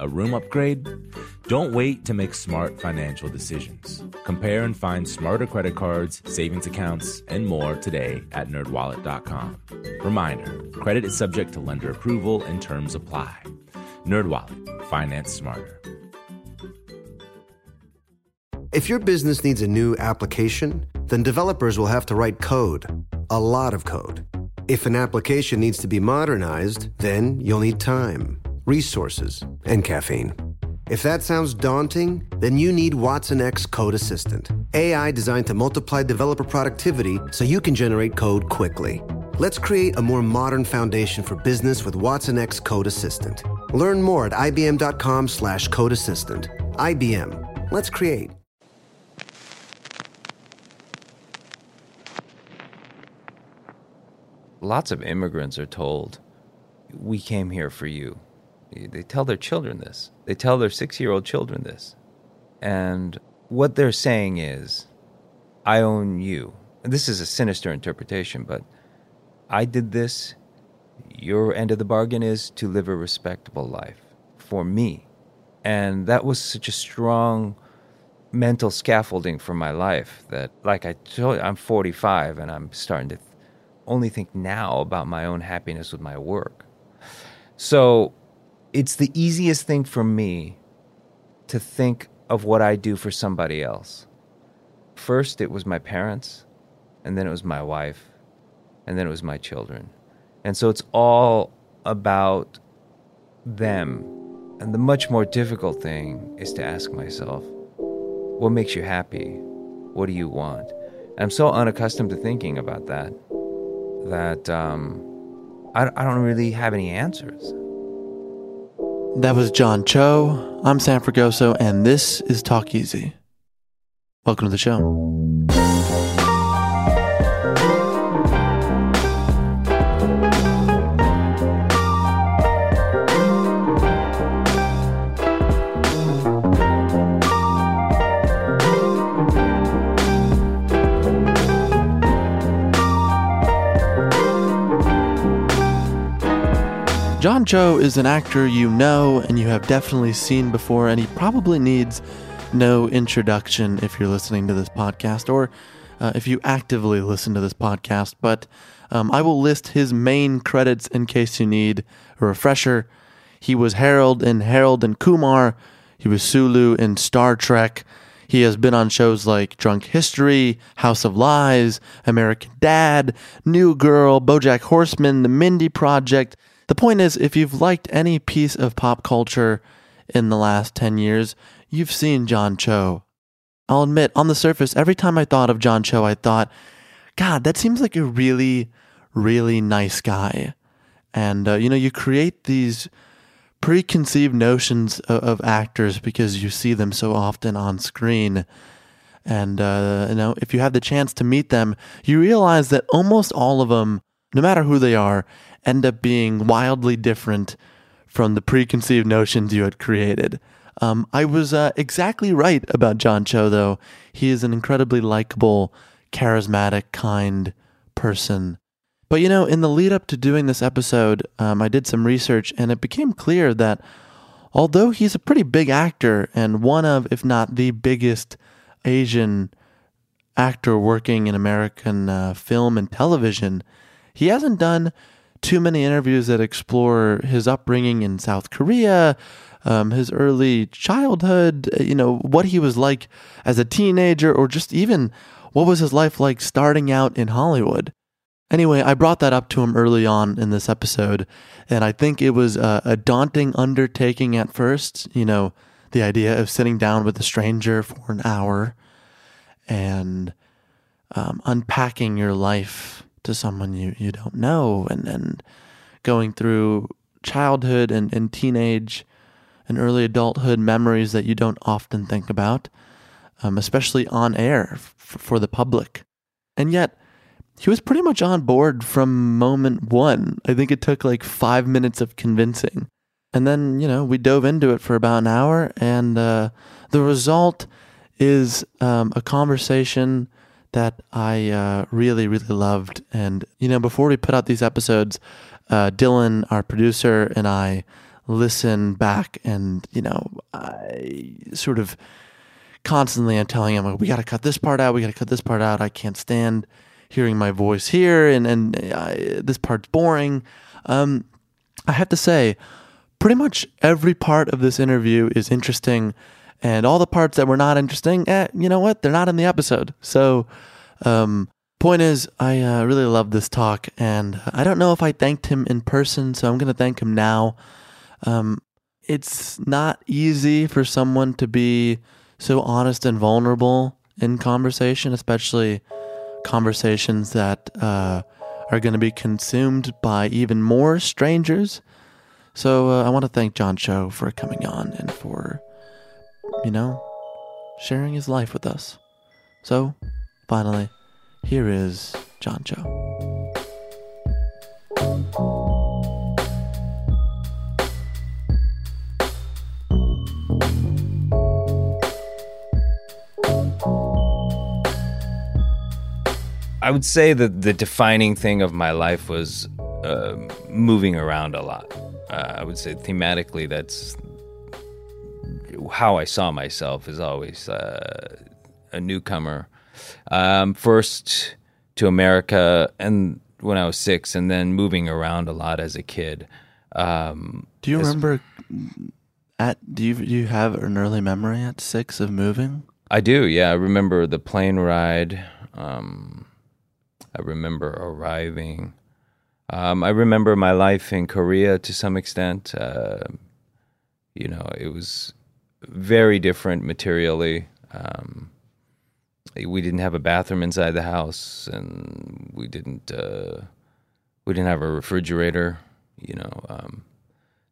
A room upgrade? Don't wait to make smart financial decisions. Compare and find smarter credit cards, savings accounts, and more today at nerdwallet.com. Reminder, credit is subject to lender approval and terms apply. NerdWallet, finance smarter. If your business needs a new application, then developers will have to write code, a lot of code. If an application needs to be modernized, then you'll need time resources, and caffeine. If that sounds daunting, then you need Watson X Code Assistant, AI designed to multiply developer productivity so you can generate code quickly. Let's create a more modern foundation for business with Watson X Code Assistant. Learn more at ibm.com/slash code assistant. IBM. Let's create. Lots of immigrants are told, "We came here for you." They tell their children this. They tell their six year old children this. And what they're saying is, I own you. This is a sinister interpretation, but I did this. Your end of the bargain is to live a respectable life for me. And that was such a strong mental scaffolding for my life that, like I told you, I'm 45 and I'm starting to only think now about my own happiness with my work. So it's the easiest thing for me to think of what I do for somebody else. First, it was my parents, and then it was my wife, and then it was my children. And so it's all about them. And the much more difficult thing is to ask myself, what makes you happy? What do you want? And I'm so unaccustomed to thinking about that that um, I, I don't really have any answers. That was John Cho. I'm Sam Fragoso, and this is Talk Easy. Welcome to the show. John Cho is an actor you know and you have definitely seen before, and he probably needs no introduction if you're listening to this podcast or uh, if you actively listen to this podcast. But um, I will list his main credits in case you need a refresher. He was Harold in Harold and Kumar, he was Sulu in Star Trek. He has been on shows like Drunk History, House of Lies, American Dad, New Girl, Bojack Horseman, The Mindy Project, the point is, if you've liked any piece of pop culture in the last 10 years, you've seen John Cho. I'll admit, on the surface, every time I thought of John Cho, I thought, God, that seems like a really, really nice guy. And, uh, you know, you create these preconceived notions of, of, actors because you see them so often on screen. And, uh, you know, if you have the chance to meet them, you realize that almost all of them, no matter who they are, end up being wildly different from the preconceived notions you had created. Um, I was uh, exactly right about John Cho, though. He is an incredibly likable, charismatic, kind person. But you know, in the lead up to doing this episode, um, I did some research and it became clear that although he's a pretty big actor and one of, if not the biggest Asian actor working in American uh, film and television, he hasn't done too many interviews that explore his upbringing in South Korea, um, his early childhood, uh, you know, what he was like as a teenager, or just even what was his life like starting out in Hollywood. Anyway, I brought that up to him early on in this episode, and I think it was a, a daunting undertaking at first. You know, the idea of sitting down with a stranger for an hour and um, unpacking your life to someone you, you don't know and, and going through childhood and, and teenage and early adulthood memories that you don't often think about, um, especially on air f- for the public. And yet, he was pretty much on board from moment one. I think it took like five minutes of convincing. And then, you know, we dove into it for about an hour, and uh, the result is um, a conversation that I uh, really, really loved. And, you know, before we put out these episodes, uh, Dylan, our producer, and I listen back and, you know, I sort of constantly am telling him, we got to cut this part out, we got to cut this part out. I can't stand hearing my voice here, and, and uh, this part's boring. Um, I have to say, pretty much every part of this interview is interesting. And all the parts that were not interesting, eh, you know what? They're not in the episode. So, um, point is, I uh, really love this talk, and I don't know if I thanked him in person, so I'm going to thank him now. Um, it's not easy for someone to be so honest and vulnerable in conversation, especially conversations that uh, are going to be consumed by even more strangers. So uh, I want to thank John Cho for coming on and for, you know, sharing his life with us. So, finally, here is John Cho. I would say that the defining thing of my life was uh, moving around a lot. Uh, I would say thematically, that's how I saw myself as always uh, a newcomer. Um, first to America, and when I was six, and then moving around a lot as a kid. Um, Do you as- remember at do you do you have an early memory at 6 of moving? I do, yeah. I remember the plane ride. Um, I remember arriving. Um, I remember my life in Korea to some extent. Uh, you know, it was very different materially. Um, we didn't have a bathroom inside the house, and we didn't uh, we didn't have a refrigerator. You know, um,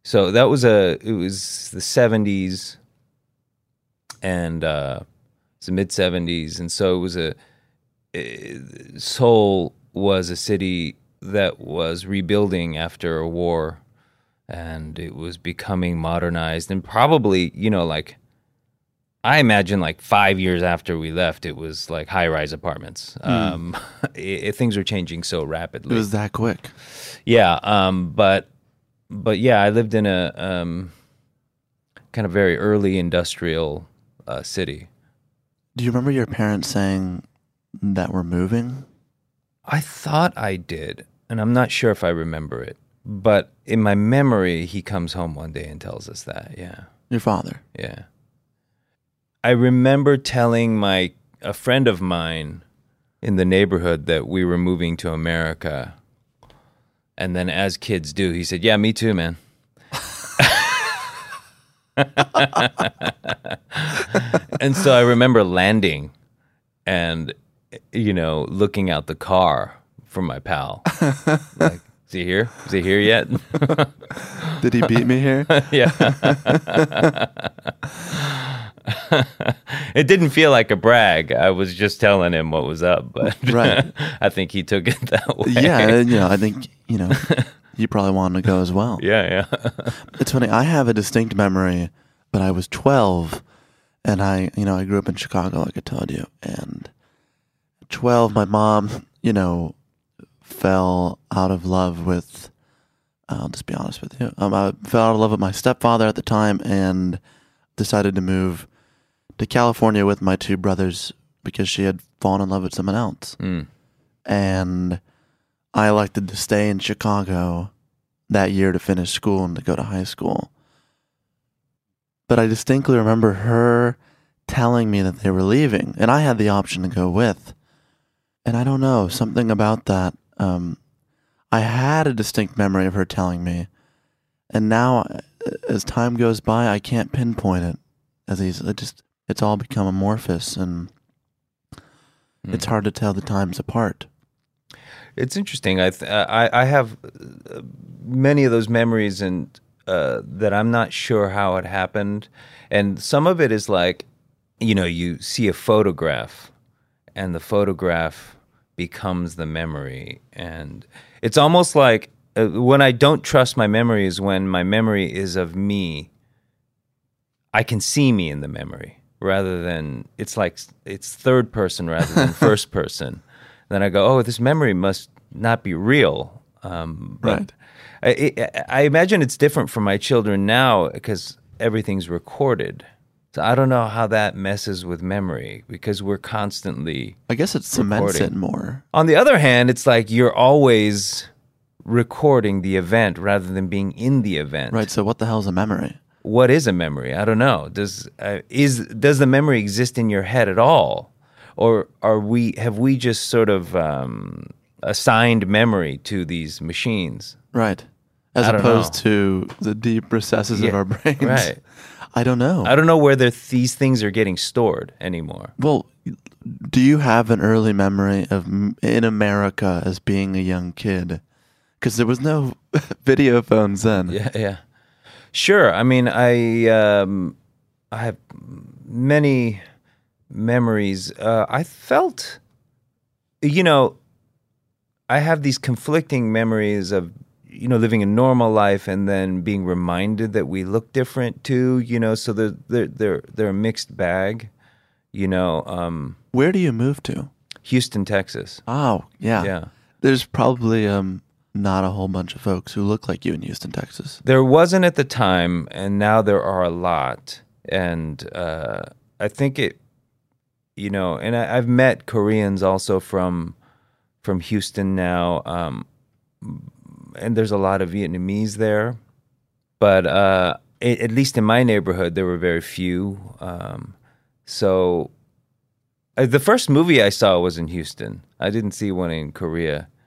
so that was a it was the seventies, and uh, it's the mid '70s, and so it was a eh, Seoul was a city that was rebuilding after a war, and it was becoming modernized, and probably you know like I imagine like five years after we left, it was like high rise apartments. Um, it, it- things were changing so rapidly. It was that quick. Yeah, um, but but yeah, I lived in a um, kind of very early industrial uh, city. Do you remember your parents saying that we're moving? I thought I did, and I'm not sure if I remember it. But in my memory, he comes home one day and tells us that. Yeah, Your father. yeah. I remember telling my a friend of mine in the neighborhood that we were moving to America, and then as kids do, he said, "Yeah, me too, man." and so I remember landing and you know looking out the car for my pal. like, is he here? Is he here yet? Did he beat me here? yeah. it didn't feel like a brag. I was just telling him what was up, but Right. I think he took it that way. yeah, and, you know, I think, you know, you probably wanted to go as well. Yeah, yeah. It's funny. I have a distinct memory, but I was 12 and I, you know, I grew up in Chicago, like I told you. And 12, my mom, you know, fell out of love with, I'll just be honest with you. Um, I fell out of love with my stepfather at the time and decided to move to California with my two brothers because she had fallen in love with someone else. Mm. And I elected to stay in Chicago that year to finish school and to go to high school. but I distinctly remember her telling me that they were leaving, and I had the option to go with. And I don't know something about that. Um, I had a distinct memory of her telling me, and now, uh, as time goes by, I can't pinpoint it. As these, it just it's all become amorphous, and it's hard to tell the times apart. It's interesting. I th- I, I have uh, many of those memories and uh, that I'm not sure how it happened, and some of it is like, you know, you see a photograph, and the photograph becomes the memory, and it's almost like uh, when I don't trust my memory is when my memory is of me. I can see me in the memory rather than it's like it's third person rather than first person. Then I go, oh, this memory must not be real. Um, but Right. I, I, I imagine it's different for my children now because everything's recorded. So I don't know how that messes with memory because we're constantly. I guess it cements Recording. it more. On the other hand, it's like you're always recording the event rather than being in the event. Right. So what the hell's a memory? What is a memory? I don't know. Does uh, is does the memory exist in your head at all, or are we have we just sort of um, assigned memory to these machines? Right. As opposed to the deep recesses of our brains. right. I don't know. I don't know where these things are getting stored anymore. well, do you have an early memory of in America as being a young kid? Because there was no video phones then. Yeah, yeah. Sure. I mean, I um, I have many memories. Uh, I felt, you know, I have these conflicting memories of you know living a normal life and then being reminded that we look different too. You know, so they're they're they're, they're a mixed bag. You know, um, Where do you move to? Houston, Texas. Oh, yeah. Yeah. There's probably um not a whole bunch of folks who look like you in Houston, Texas. There wasn't at the time, and now there are a lot. And uh, I think it, you know, and I, I've met Koreans also from from Houston now, um, and there's a lot of Vietnamese there. But uh, a- at least in my neighborhood, there were very few. Um, so uh, the first movie I saw was in Houston. I didn't see one in Korea.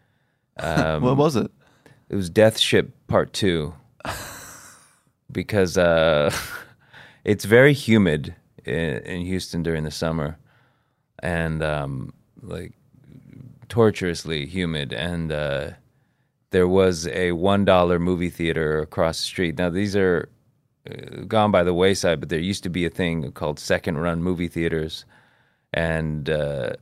Um, what was it? it was Death Ship Part Two because uh, it's very humid in, in Houston during the summer, and um, like torturously humid. And uh, there was a one dollar movie theater across the street. Now these are uh, gone by the wayside, but there used to be a thing called second run movie theaters, and uh,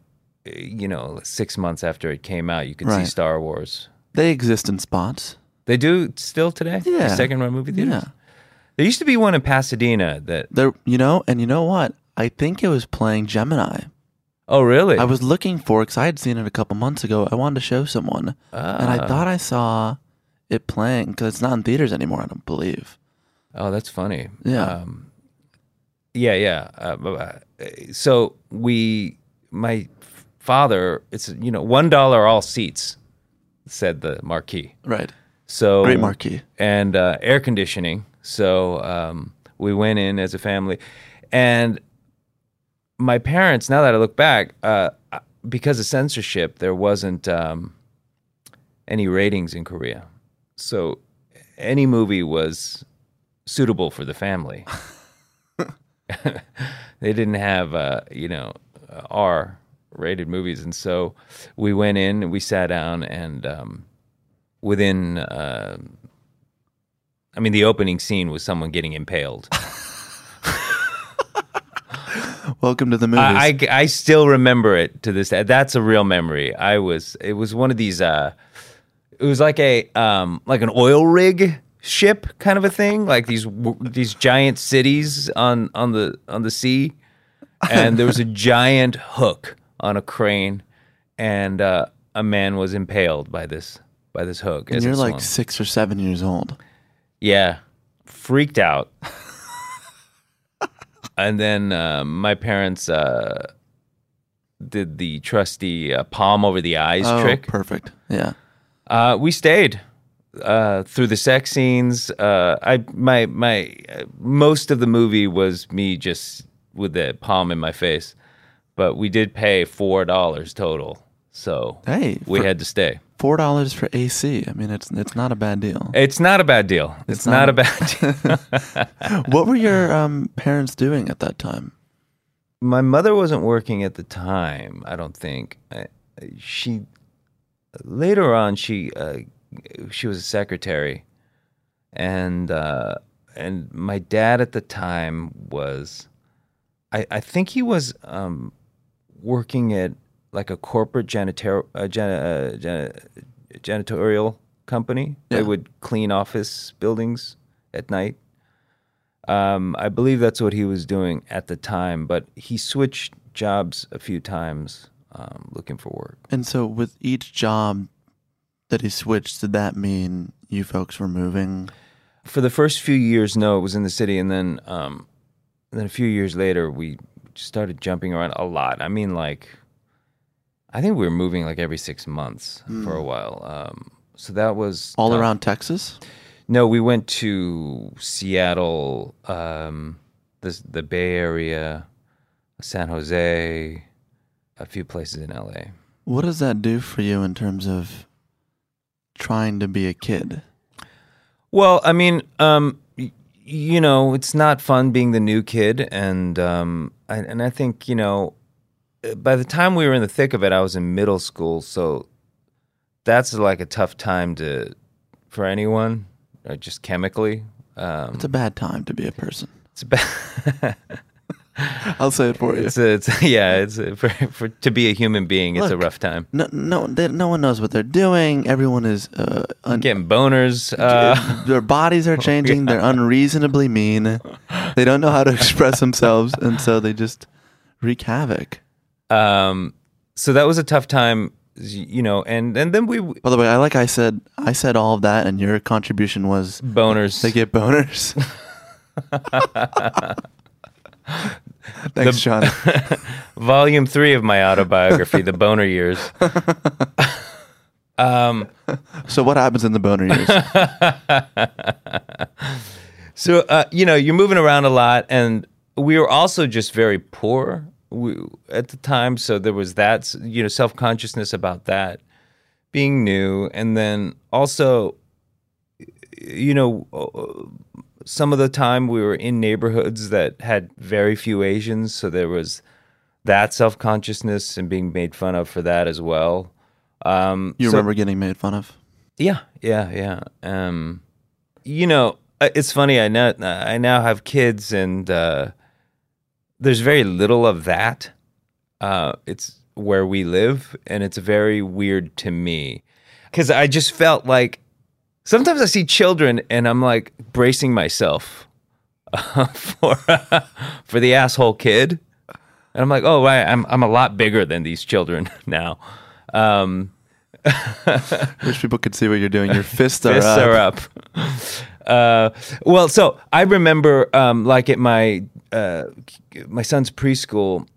you know, six months after it came out, you could see Star Wars. They exist in spots. They do still today. Yeah. second run movie theaters. Yeah. There used to be one in Pasadena that. There you know, and you know what? I think it was playing Gemini. Oh, really? I was looking for because I had seen it a couple months ago. I wanted to show someone, and I Ah. thought I saw it playing because it's not in theaters anymore. I don't believe. Oh, that's funny. Yeah. Um, yeah, yeah. Uh, uh, so we, my father, it's you know one dollar all seats, said the marquee. Right. So Great marquee. and uh, air conditioning. So um, we went in as a family, and my parents. Now that I look back, uh, because of censorship, there wasn't um, any ratings in Korea, so any movie was suitable for the family. they didn't have, uh, you know, R rated movies, and so we went in, and we sat down, and um, within uh, I mean the opening scene was someone getting impaled. Welcome to the movies. I, I I still remember it to this day. That's a real memory. I was it was one of these uh it was like a um like an oil rig ship kind of a thing, like these these giant cities on on the on the sea and there was a giant hook on a crane and uh a man was impaled by this by this hook and you're like six or seven years old. Yeah, freaked out. and then uh, my parents uh, did the trusty uh, palm over the eyes oh, trick. perfect. Yeah. Uh, we stayed uh, through the sex scenes. Uh, I my my uh, most of the movie was me just with the palm in my face, but we did pay four dollars total, so Hey, we for- had to stay. Four dollars for AC. I mean, it's it's not a bad deal. It's not a bad deal. It's, It's not, not a bad deal. what were your um, parents doing at that time? my mother wasn't working at the time. I don't think I, she. Later on, she uh, she was a secretary, and uh, and my dad at the time was, I, I think he was um, working at like a corporate janitor uh, jan, uh, jan, janitorial company. They Yeah. would clean office buildings at night. Um, I believe that's what he was doing at the time, but he switched jobs a few times um, looking for work. And so, with each job that he switched, did that mean you folks were moving? For the first few years, no, it was in the city, and then um, and then a few years later, we started jumping around a lot. I mean, like, I think we were moving like every six months for a while. Um, so that was All tough. around Texas? No, we went to Seattle, um, the the Bay Area, San Jose, a few places in LA. What does that do for you in terms of trying to be a kid? Well, I mean, um, y- you know, it's not fun being the new kid, and um, I, and I think you know, by the time we were in the thick of it, I was in middle school, so that's like a tough time to for anyone, uh, just chemically. Um, It's a bad time to be a person. it's a bad. I'll say it for you. It's, a, it's yeah, it's a, for, for to be a human being, it's a rough time. No, no, they, no one knows what they're doing. Everyone is uh, un- Getting boners. Uh, their bodies are changing. They're unreasonably mean. They don't know how to express themselves, and so they just wreak havoc. Um, so that was a tough time, you know, and and then we By the way, I like I said, I said all of that, and your contribution was boners. they get boners. Thanks, Sam. Volume three of my autobiography, The Boner Years. um, So, what happens in the boner years? so uh, you know, you're moving around a lot, and we were also just very poor we, at the time. So there was that, you know, self consciousness about that being new, and then also, you know, some of the time we were in neighborhoods that had very few Asians, so there was that self consciousness and being made fun of for that as well. Um, You so- remember getting made fun of? yeah, yeah, yeah. Um, you know, it's funny. I now I now have kids, and uh, there's very little of that. Uh, it's where we live, and it's very weird to me because I just felt like sometimes I see children, and I'm like bracing myself uh, for for the asshole kid, and I'm like, oh, right, I'm I'm a lot bigger than these children now. Um, Wish people could see what you're doing. Your fists are fists up. are up. Uh, well, so I remember, um, like at my uh, my son's preschool,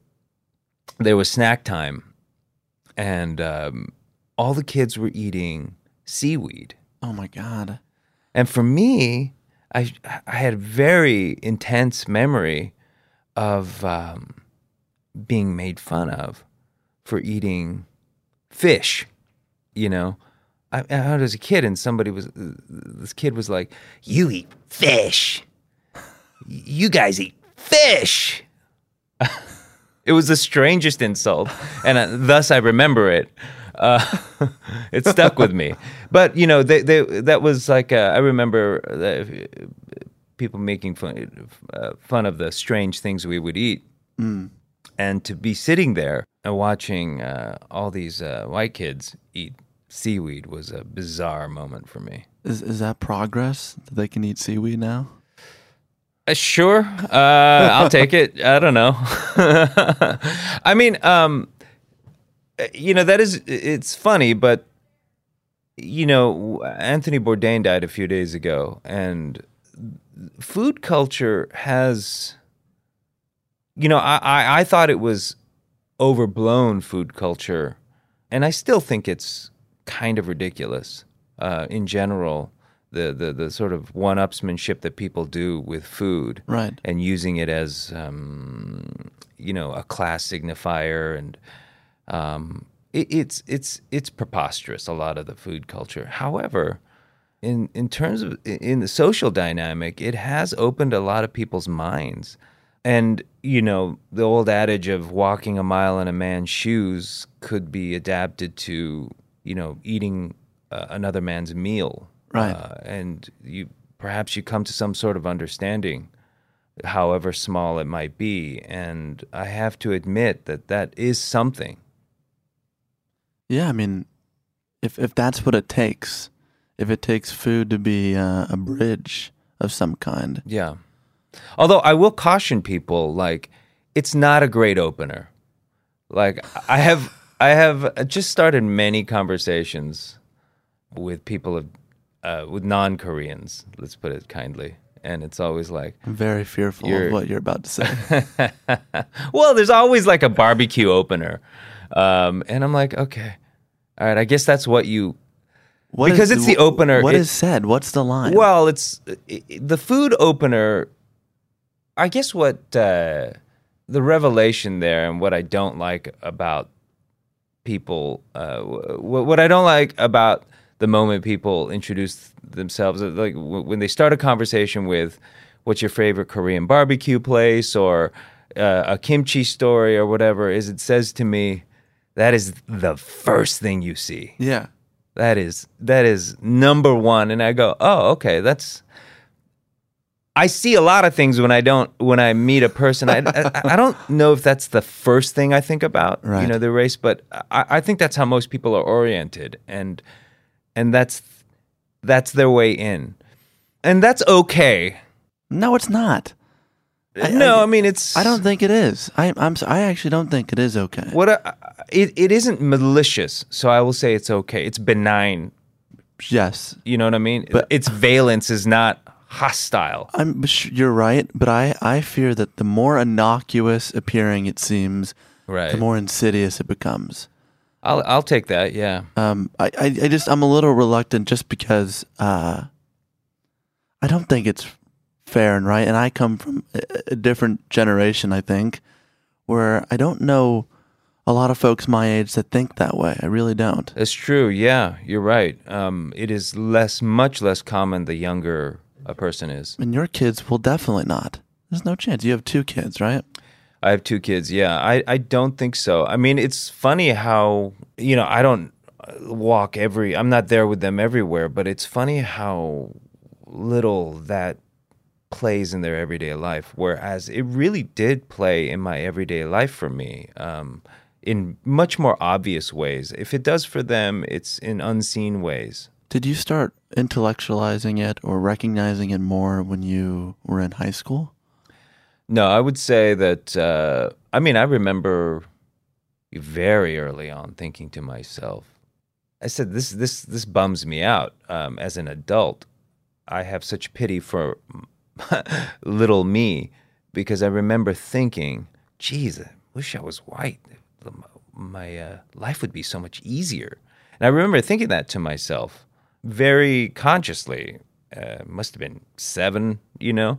there was snack time, and um, all the kids were eating seaweed. Oh my god. And for me, I I had a very intense memory of um, being made fun of for eating fish. You know, I, I was a kid, and somebody was this kid was like, "You eat fish. You guys eat fish." it was the strangest insult, and uh, thus I remember it. Uh, it stuck with me. But you know, they, they that was like uh, I remember uh, people making fun uh, fun of the strange things we would eat, and to be sitting there and watching uh, all these uh, white kids eat seaweed was a bizarre moment for me. Is is that progress? That they can eat seaweed now? Uh, sure, uh, I'll take it. I don't know. I mean, um, uh, you know, that is it's funny, but you know, Anthony Bourdain died a few days ago, and food culture has, you know, I I, I thought it was overblown food culture, and I still think it's kind of ridiculous. uh, in general, the, the the sort of one-upsmanship that people do with food, Right. and using it as um, you know a class signifier, and um, it, it's it's it's preposterous. A lot of the food culture, however. In, in terms of in the social dynamic, it has opened a lot of people's minds. And, you know, the old adage of walking a mile in a man's shoes could be adapted to, you know, eating uh, another man's meal. Right. Uh, and you perhaps you come to some sort of understanding, however small it might be. And I have to admit that that is something. Yeah, I mean, if if that's what it takes, if it takes food to be uh, a bridge of some kind, Yeah. Although I will caution people, like it's not a great opener. Like I have, I have just started many conversations with people of, uh, with non-Koreans. Let's put it kindly, and it's always like, I'm very fearful You're- of what you're about to say. well, there's always like a barbecue opener, um, and I'm like, okay, all right, I guess that's what you What Because it's the opener, What it- is said? What's the line? Well, it's i- i- the food opener. I guess what uh, the revelation there, and what I don't like about people, uh, w- what I don't like about the moment people introduce themselves, uh, like w- when they start a conversation with, "What's your favorite Korean barbecue place?" or uh, a kimchi story or whatever, is it says to me, that is the first thing you see. yeah. That is that is number one, and I go, oh, okay, that's. I see a lot of things when I don't when I meet a person. I, I, I don't know if that's the first thing I think about, you know, the race, but I, I think that's how most people are oriented, and and that's that's their way in, and that's okay. No, it's not. I- no, I- I, mean it's. I don't think it is. I, I'm. I actually don't think it is okay. what I, it it isn't malicious, so I will say it's okay. It's benign. Yes, You know what I mean? But- its valence is not hostile. I'm. You're right, but I. I fear that the more innocuous appearing it seems, Right. the more insidious it becomes. I'll I'll take that. Yeah. Um, I, I, I just I'm a little reluctant just because uh, I don't think it's fair and right, and I come from a, a different generation. I think where I don't know a lot of folks my age that think that way. I really don't. That's true. Yeah, you're right. Um, it is less, much less common the younger a person is. And your kids will definitely not. There's no chance. You have two kids, right? I have two kids. Yeah, I, I don't think so. I mean, it's funny how you know I don't walk every. I'm not there with them everywhere, but it's funny how little that plays in their everyday life. Whereas it really did play in my everyday life for me. Um, in much more obvious ways. If it does for them, it's in unseen ways. Did you start intellectualizing it or recognizing it more when you were in high school? No, I would say that. Uh, I mean, I remember very early on thinking to myself, I said, "This, this, this bums me out." Um, as an adult, I have such pity for little me because I remember thinking, "Geez, I wish I was white. My uh, life would be so much easier." And I remember thinking that to myself very consciously. Uh, must have been seven, you know,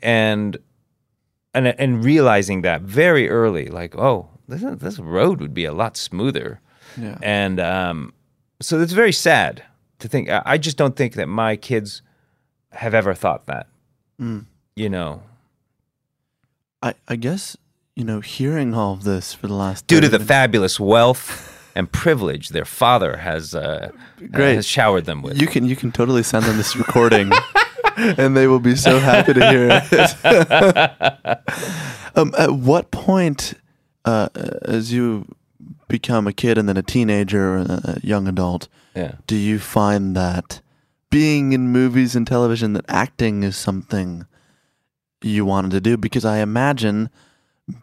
and and and realizing that very early, like, oh, this this road would be a lot smoother, Yeah. and um, so it's very sad to think. I just don't think that my kids have ever thought that, Mm. you know, I, I guess, you know, hearing all of this for the last due to the minutes- fabulous wealth and privilege their father has uh, Great. has showered them with. You can you can totally send them this recording, and they will be so happy to hear it. um, at what point, uh, as you become a kid and then a teenager or a young adult, yeah. do you find that being in movies and television, that acting is something you wanted to do? Because I imagine,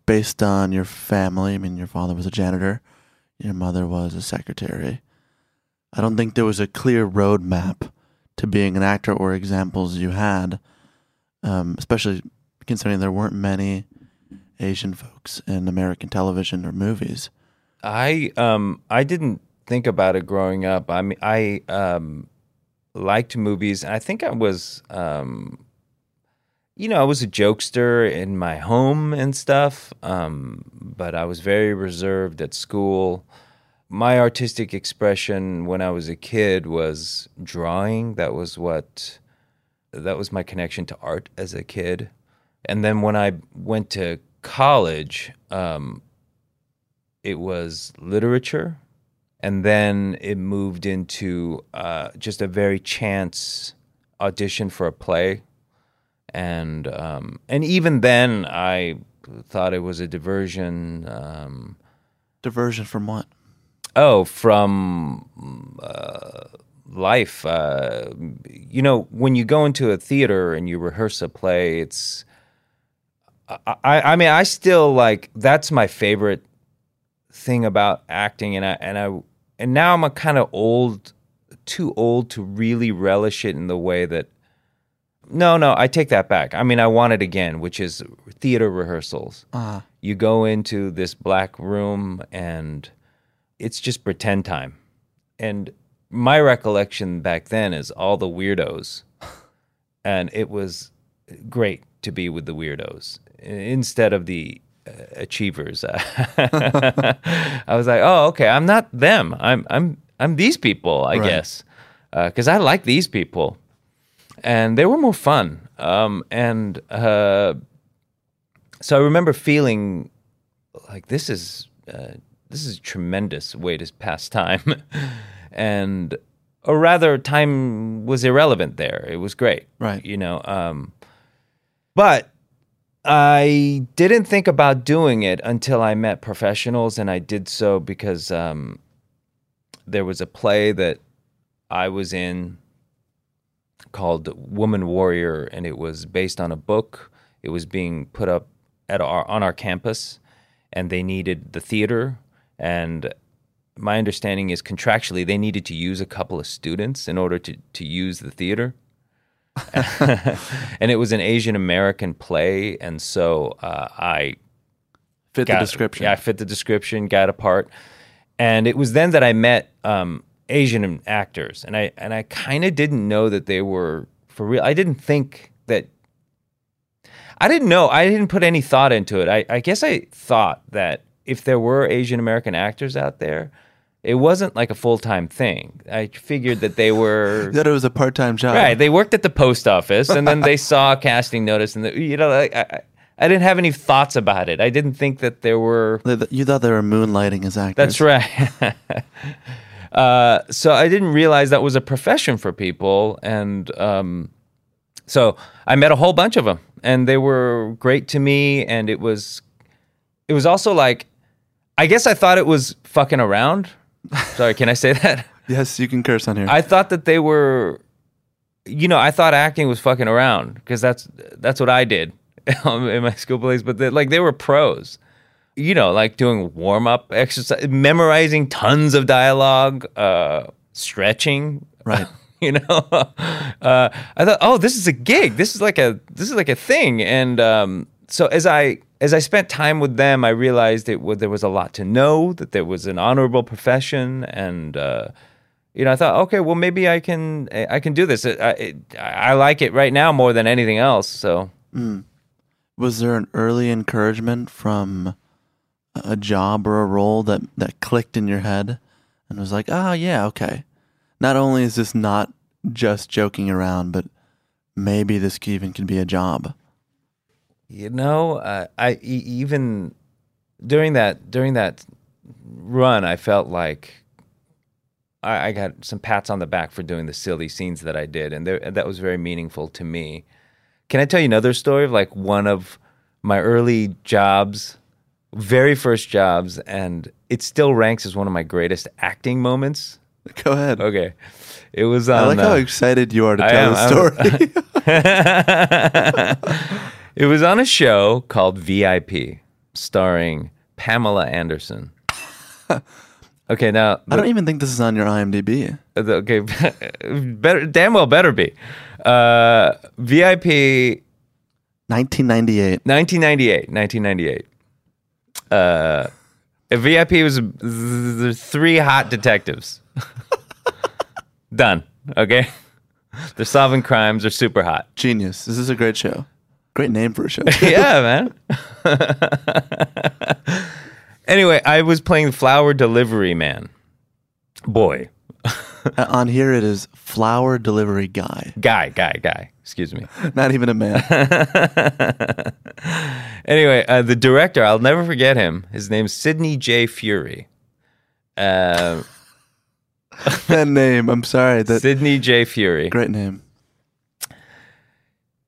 based on your family, I mean, your father was a janitor, your mother was a secretary. I don't think there was a clear roadmap to being an actor or examples you had, um, especially considering there weren't many Asian folks in American television or movies. I um I didn't think about it growing up. I mean, I um liked movies. I think I was, um, you know, I was a jokester in my home and stuff, um, but I was very reserved at school. My artistic expression when I was a kid was drawing. That was what, that was my connection to art as a kid. And then when I went to college, um, it was literature and then it moved into uh, just a very chance audition for a play, and um, and even then I thought it was a diversion. Um, Diversion from what? Oh, from uh, life. Uh, you know, when you go into a theater and you rehearse a play, it's. I, I mean, I still like that's my favorite thing about acting, and I and I and now I'm a kind of old, too old to really relish it in the way that. No, no, I take that back. I mean, I want it again, which is theater rehearsals. Uh, You go into this black room and it's just pretend time. And my recollection back then is all the weirdos. And it was great to be with the weirdos instead of the uh, achievers. I was like, "Oh, okay, I'm not them. I'm I'm I'm these people, I Right. guess." Cuz I like these people. And they were more fun. Um and uh so I remember feeling like this is uh, this is a tremendous way to pass time, and or rather, time was irrelevant there. It was great, Right. You know, um, but I didn't think about doing it until I met professionals, and I did so because um, there was a play that I was in called Woman Warrior, and it was based on a book. It was being put up at our on our campus, and they needed the theater. And my understanding is contractually they needed to use a couple of students in order to to use the theater. and it was an Asian American play, and so uh, I fit the description. Yeah, I fit the description, got a part. And it was then that I met um, Asian actors, and I and I kind of didn't know that they were for real. I didn't think that. I didn't know. I didn't put any thought into it. I, I guess I thought that if there were Asian American actors out there, it wasn't like a full time thing. I figured that they were that it was a part time job. Right. They worked at the post office and then they saw a casting notice and, the, you know, like, I, I- I didn't have any thoughts about it. I didn't think that there were. You thought they were moonlighting as actors. That's right. uh, so I didn't realize that was a profession for people. And um, so I met a whole bunch of them and they were great to me. And it was, it was also like, I guess I thought it was fucking around. Sorry, can I say that? Yes, you can curse on here. I thought that they were, you know, I thought acting was fucking around because that's that's what I did in my school plays. But they, like they were pros, you know, like doing warm up exercise, memorizing tons of dialogue, uh, stretching, Right. you know, uh, I thought, oh, this is a gig. This is like a this is like a thing. And um, so as I as I spent time with them, I realized it was, there was a lot to know. That there was an honorable profession, and uh, you know, I thought, okay, well, maybe I can I can do this. I, I, I like it right now more than anything else. So was there an early encouragement from a job or a role that that clicked in your head and was like, "Oh yeah, okay. Not only is this not just joking around, but maybe this even can be a job." You know, uh, I e- even during that during that run, I felt like I, I got some pats on the back for doing the silly scenes that I did, and there, that was very meaningful to me. Can I tell you another story of like one of my early jobs, very first jobs, and it still ranks as one of my greatest acting moments. Go ahead. Okay, it was I on. like how uh, excited you are to I tell am- the story. it was on a show called VIP, starring Pamela Anderson. Okay, now I don't even think this is on your IMDb. the- okay, better damn well better be. Uh, VIP 1998. 1998, 1998. Uh, VIP was the three hot detectives. Done. Okay. They're solving crimes. They're super hot. Genius. This is a great show. Great name for a show. yeah, man. anyway, I was playing Flower Delivery Man. Boy, Uh, On here it is flower delivery guy. guy, guy, guy. Excuse me. Not even a man. Anyway, uh, the director, I'll never forget him. His name's Sidney J. Furie. Uh, that name. I'm sorry. That Sidney J. Furie. great name.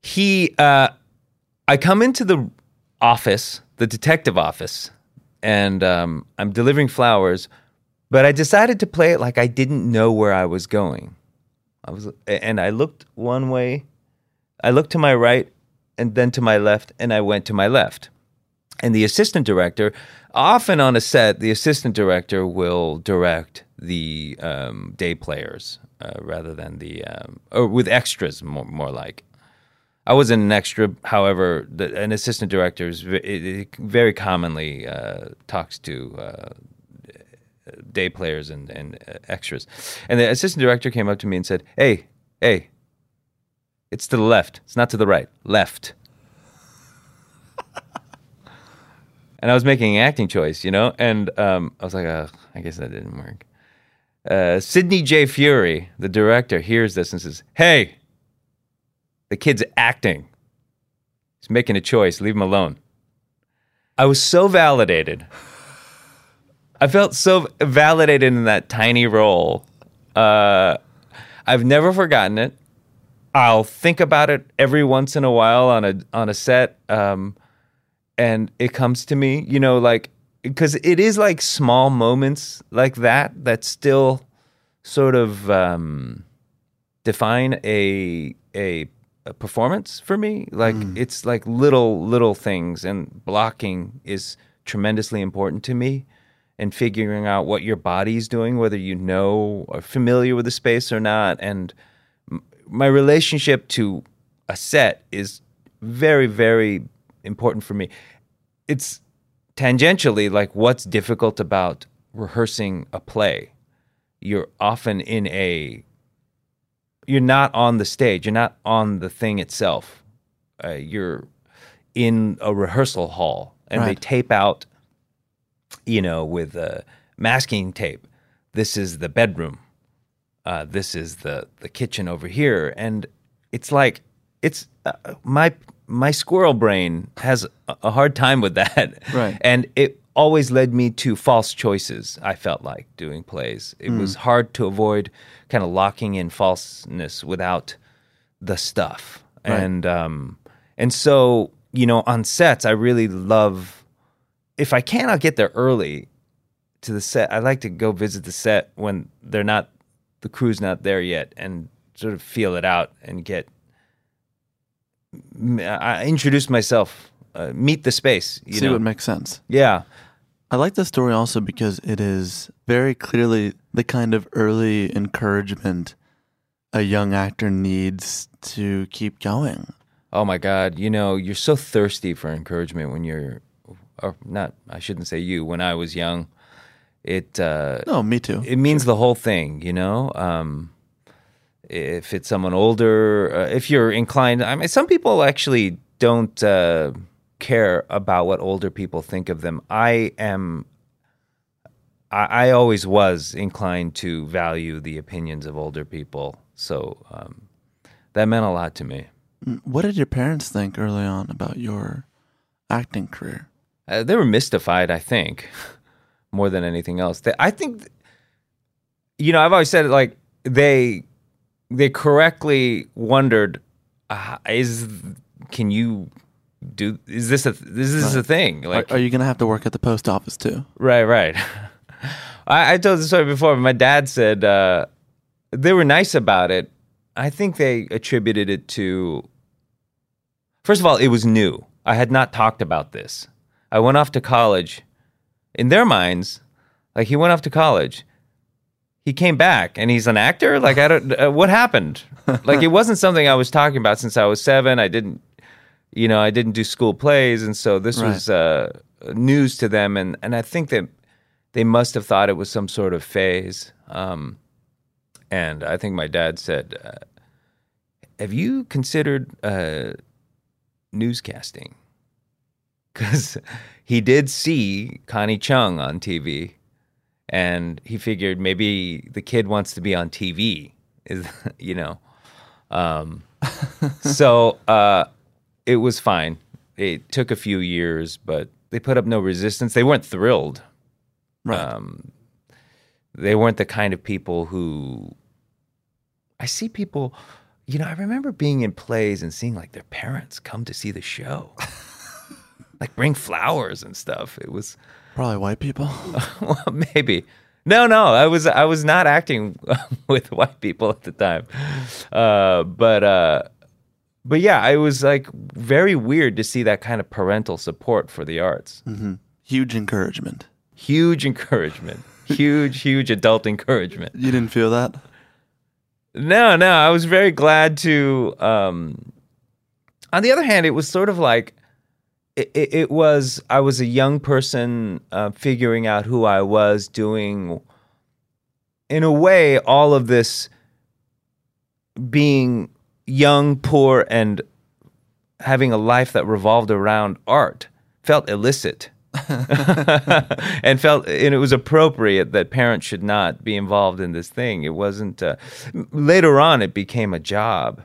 he uh i come into the office the detective office and um i'm delivering flowers but i decided to play it like i didn't know where i was going. I was and i looked one way i looked to my right and then to my left and i went to my left. And the assistant director often on a set the assistant director will direct the um, day players uh, rather than the um, or with extras more, more like I wasn't an extra. However, the, an assistant director is it, it very commonly uh, talks to uh, day players and, and uh, extras. And the assistant director came up to me and said, "Hey, hey, it's to the left. It's not to the right. Left." and I was making an acting choice, you know, and um, I was like, "I guess that didn't work." Uh, Sidney J. Furie, the director, hears this and says, "Hey." The kid's acting. He's making a choice. Leave him alone. I was so validated. I felt so validated in that tiny role. Uh, I've never forgotten it. I'll think about it every once in a while on a on a set, um, and it comes to me, you know, like because it is like small moments like that that still sort of um, define a a a performance for me. Like mm. it's like little little things, and blocking is tremendously important to me. And figuring out what your body's doing, whether you know or familiar with the space or not, and my relationship to a set is very very important for me. It's tangentially like what's difficult about rehearsing a play. You're often in a you're not on the stage. You're not on the thing itself. Uh, you're in a rehearsal hall, and they tape out, you know, with uh, masking tape. This is the bedroom. Uh, this is the the kitchen over here, and it's like it's uh, my my squirrel brain has a, a hard time with that. Right. And it always led me to false choices. I felt like doing plays. It was hard to avoid kind of locking in falseness without the stuff. Right. And um and so, you know, on sets I really love if I can I'll get there early to the set. I like to go visit the set when they're not the crew's not there yet and sort of feel it out and get I introduce myself, uh, meet the space, you See know. what makes sense. yeah. I like this story also because it is very clearly the kind of early encouragement a young actor needs to keep going. Oh my God, you know, you're so thirsty for encouragement when you're, or not, I shouldn't say you, when I was young. It, uh, No, me too. it means the whole thing, you know? Um, if it's someone older, uh, if you're inclined, I mean, some people actually don't uh, care about what older people think of them. I am, I, I always was inclined to value the opinions of older people. So um, that meant a lot to me. What did your parents think early on about your acting career? Uh, they were mystified, I think, more than anything else. They, I think, th- you know, I've always said it like they they correctly wondered, uh, is can you do? Is this a is this a thing? Like, are, are you going to have to work at the post office too? Right, right. I, I told the story before. But my dad said uh, they were nice about it. I think they attributed it to. First of all, it was new. I had not talked about this. I went off to college. In their minds, like he went off to college. He came back and he's an actor. Like I don't. Uh, what happened? like it wasn't something I was talking about since I was seven. I didn't you know, I didn't do school plays, and so this Right. was uh, news to them, and and I think that they must have thought it was some sort of phase. Um, and I think my dad said, uh, have you considered uh, newscasting? Because he did see Connie Chung on TV, and he figured maybe the kid wants to be on TV. Is you know, um, so uh, it was fine. It took a few years, but they put up no resistance. They weren't thrilled. Right. Um, they weren't the kind of people who I see people, you know, I remember being in plays and seeing like their parents come to see the show. like bring flowers and stuff. It was Probably white people. well, maybe. No, no, I was I was not acting with white people at the time. Uh, but uh, but yeah, it was like very weird to see that kind of parental support for the arts. hmm Huge encouragement. Huge encouragement. huge, huge adult encouragement. You didn't feel that? No, no, I was very glad to. Um, on the other hand, it was sort of like it, it, it was. I was a young person uh, figuring out who I was, doing, in a way, all of this being young, poor, and having a life that revolved around art felt illicit. and felt and it was appropriate that parents should not be involved in this thing. It wasn't. Uh, later on, it became a job,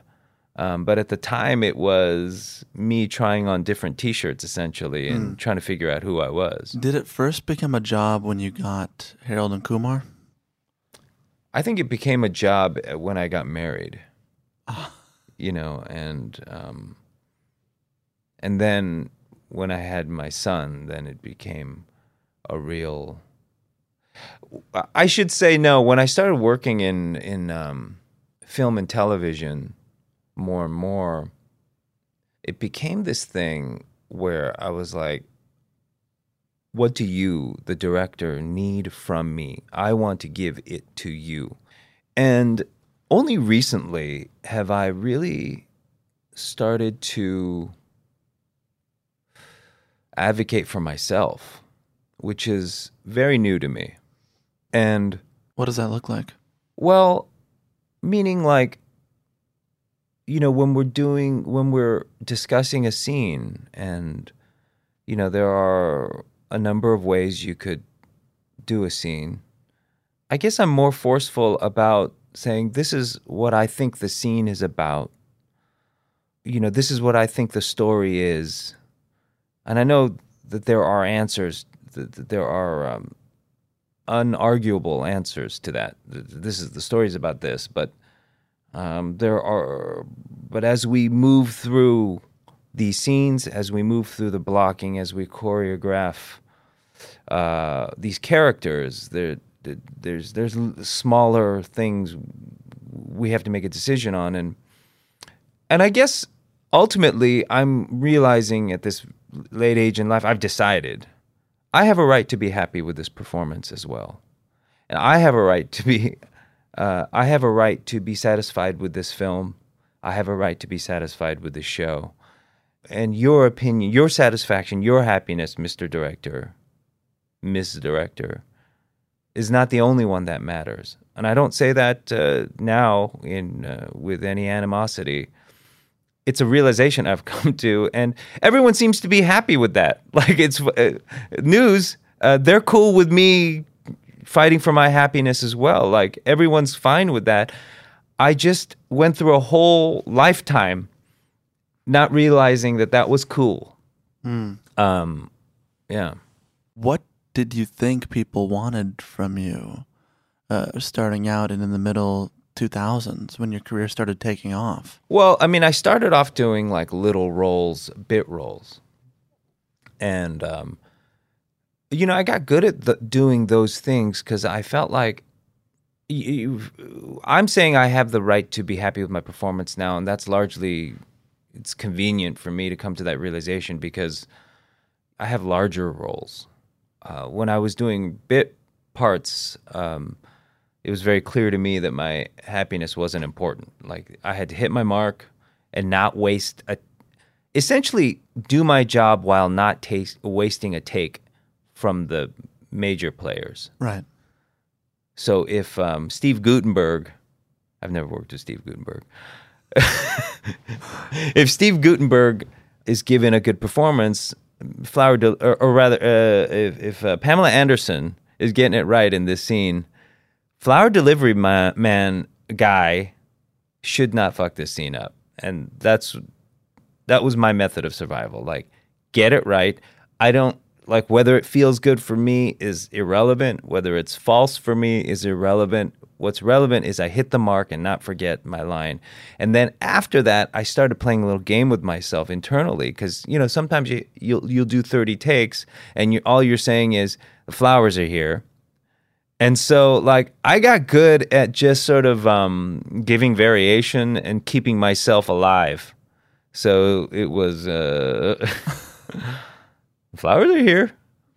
um, but at the time, it was me trying on different T-shirts essentially and trying to figure out who I was. Did it first become a job when you got Harold and Kumar? I think it became a job when I got married. You know, and um, and then when I had my son, then it became a real. I should say no. When I started working in in um, film and television, more and more, it became this thing where I was like, "What do you, the director, need from me? I want to give it to you." And only recently have I really started to advocate for myself, which is very new to me. And What does that look like? well, meaning like, you know, when we're doing, when we're discussing a scene, and, you know, there are a number of ways you could do a scene. I guess I'm more forceful about saying, this is what I think the scene is about. You know, this is what I think the story is. And I know that there are answers, that there are um, unarguable answers to that. This is the story is about this, but um, there are. But as we move through these scenes, as we move through the blocking, as we choreograph uh, these characters, there- there's there's smaller things we have to make a decision on, and and I guess ultimately I'm realizing at this late age in life, I've decided I have a right to be happy with this performance as well, and I have a right to be uh, I have a right to be satisfied with this film. I have a right to be satisfied with this show, and your opinion, your satisfaction, your happiness, Mister Director, Miss Director, is not the only one that matters. And I don't say that uh, now in uh, with any animosity it's a realization I've come to, and everyone seems to be happy with that. Like it's uh, news. Uh, they're cool with me fighting for my happiness as well. Like everyone's fine with that. I just went through a whole lifetime not realizing that that was cool. Um, yeah. What did you think people wanted from you uh, starting out and in the middle 2000s when your career started taking off? Well, I mean, I started off doing like little roles, bit roles, and um, you know, I got good at the, doing those things because I felt like I'm saying I have the right to be happy with my performance now, and that's largely it's convenient for me to come to that realization because I have larger roles. Uh, when I was doing bit parts, um, it was very clear to me that my happiness wasn't important. Like I had to hit my mark and not waste a, essentially do my job while not taste, wasting a take from the major players. Right. So if um, Steve Guttenberg, I've never worked with Steve Guttenberg. if Steve Guttenberg is given a good performance, Flower, or, or rather, uh, if, if uh, Pamela Anderson is getting it right in this scene, Flower Delivery ma- Man guy should not fuck this scene up, and that's that was my method of survival. Like, get it right. I don't like whether it feels good for me is irrelevant. Whether it's false for me is irrelevant. What's relevant is I hit the mark and not forget my line. And then after that, I started playing a little game with myself internally because you know sometimes you you'll you'll do thirty takes and you all you're saying is the flowers are here. And so, like, I got good at just sort of um, giving variation and keeping myself alive. So it was uh, flowers are here,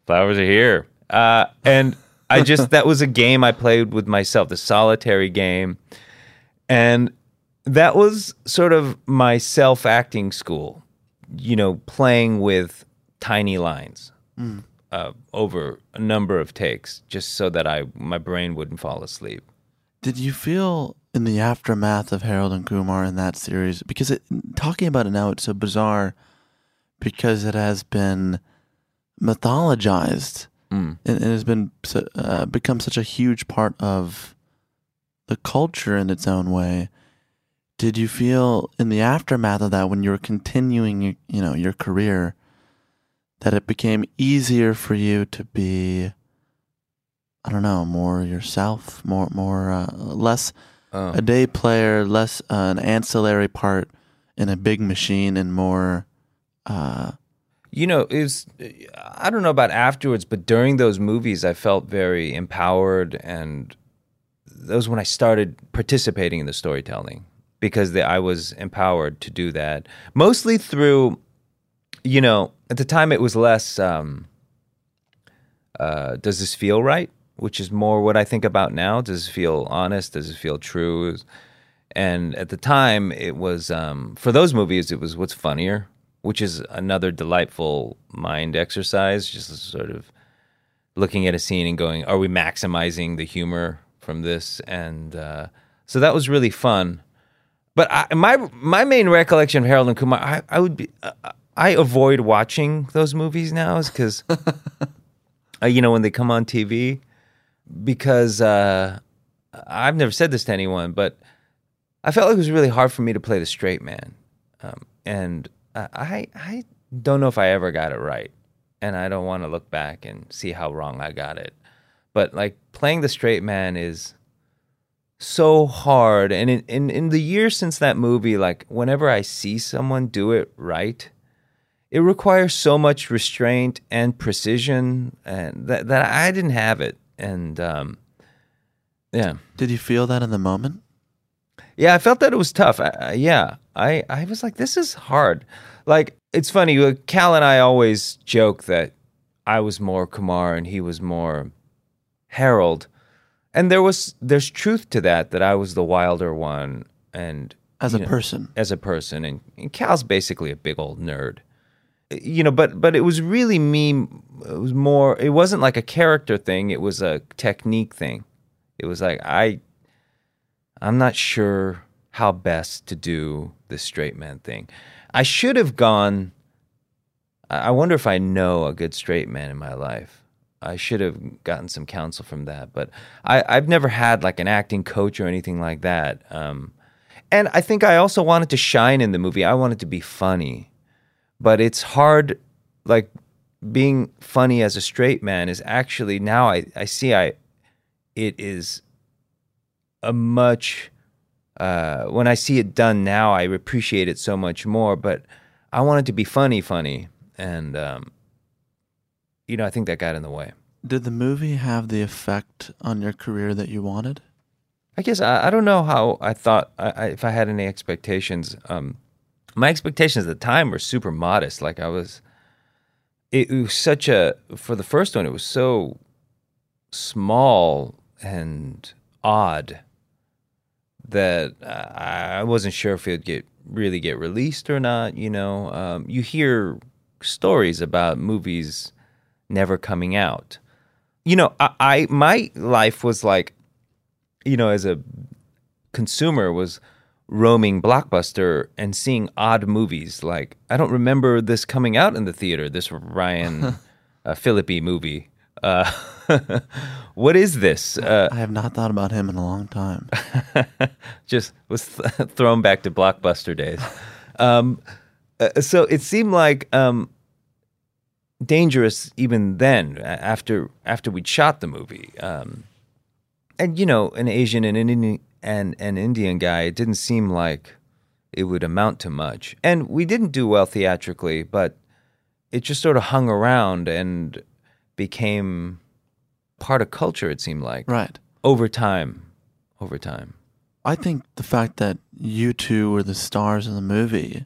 flowers are here, uh, and I just that was a game I played with myself, the solitary game, and that was sort of my self acting school. You know, playing with tiny lines uh, over a number of takes, just so that I my brain wouldn't fall asleep. Did you feel in the aftermath of Harold and Kumar in that series? Because it, talking about it now, it's so bizarre because it has been mythologized Mm. and it has been uh, become such a huge part of the culture in its own way. Did you feel in the aftermath of that, when you were continuing, your, you know, your career, that it became easier for you to be, I don't know, more yourself, more, more, uh, less Oh. a day player, less uh, an ancillary part in a big machine, and more, uh, You know, it was, I don't know about afterwards, but during those movies, I felt very empowered. And that was when I started participating in the storytelling because the, I was empowered to do that. Mostly through, you know, at the time it was less, um, uh, does this feel right? Which is more what I think about now. Does it feel honest? Does it feel true? And at the time, it was, um, for those movies, it was what's funnier which is another delightful mind exercise, just sort of looking at a scene and going, "Are we maximizing the humor from this?" And uh, so that was really fun. But I, my my main recollection of Harold and Kumar, I, I would be, uh, I avoid watching those movies now, is because, uh, you know, when they come on TV, because uh, I've never said this to anyone, but I felt like it was really hard for me to play the straight man, um, and I I don't know if I ever got it right, and I don't want to look back and see how wrong I got it. But like playing the straight man is so hard, and in in, in the years since that movie, like whenever I see someone do it right, it requires so much restraint and precision, and that that I didn't have it, and um, yeah. did you feel that in the moment? Yeah, I felt that it was tough. I, yeah, I, I was like, this is hard. Like, it's funny. uh, Kal and I always joke that I was more Kumar and he was more Harold, and there was there's truth to that. That I was the wilder one, and As a know, person, as a person, and, and Kal's basically a big old nerd. You know, but but it was really me. It was more. It wasn't like a character thing. It was a technique thing. It was like I I'm not sure how best to do the straight man thing. I should have gone. I wonder if I know a good straight man in my life. I should have gotten some counsel from that, but I, I've never had like an acting coach or anything like that. Um, and I think I also wanted to shine in the movie. I wanted to be funny, but it's hard. Like being funny as a straight man is actually now I, I see I it is a much uh, when I see it done now, I appreciate it so much more. But I wanted to be funny, funny, and um, you know, I think that got in the way. did the movie have the effect on your career that you wanted? I guess I, I don't know how I thought I, I, if I had any expectations. Um, my expectations at the time were super modest. Like I was, it, it was such a for the first one, it was so small and odd that uh, I wasn't sure if it'd get really get released or not. You know, um, you hear stories about movies never coming out. You know, I, I my life was like, you know, as a consumer was roaming blockbuster and seeing odd movies. Like I don't remember this coming out in the theater. This Ryan uh, Phillippe movie. Uh, what is this? Uh, I have not thought about him in a long time. just was th- thrown back to blockbuster days. Um, uh, so it seemed like um, dangerous even then. After after we'd shot the movie, um, and you know, an Asian and an Indian and an Indian guy, it didn't seem like it would amount to much. And we didn't do well theatrically, but it just sort of hung around and became part of culture. It seemed like Right. over time, over time. I think the fact that you two were the stars of the movie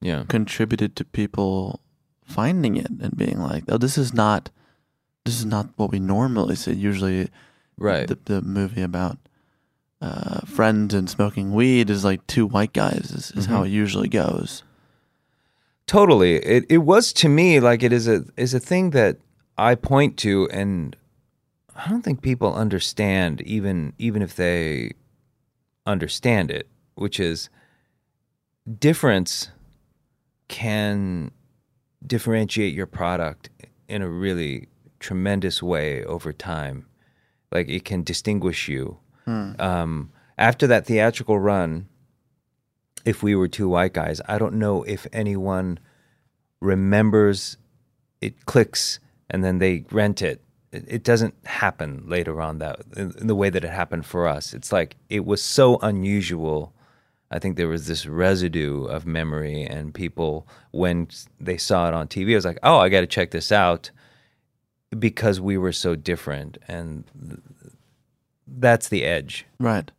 Yeah. contributed to people finding it and being like, "Oh, this is not, this is not what we normally see." Usually, Right. the, the movie about uh, friends and smoking weed is like two white guys is, is how Mhm. it usually goes. Totally. It it was to me like it is a is a thing that I point to and I don't think people understand even even if they understand it, which is difference can differentiate your product in a really tremendous way over time. Like it can distinguish you. Um, after that theatrical run, if we were two white guys, I don't know if anyone remembers it clicks and then they rent it. It, it doesn't happen later on that in, the way that it happened for us. It's like it was so unusual. I think there was this residue of memory, and people when they saw it on TV, I was like, "Oh, I got to check this out," because we were so different, and that's the edge. Right.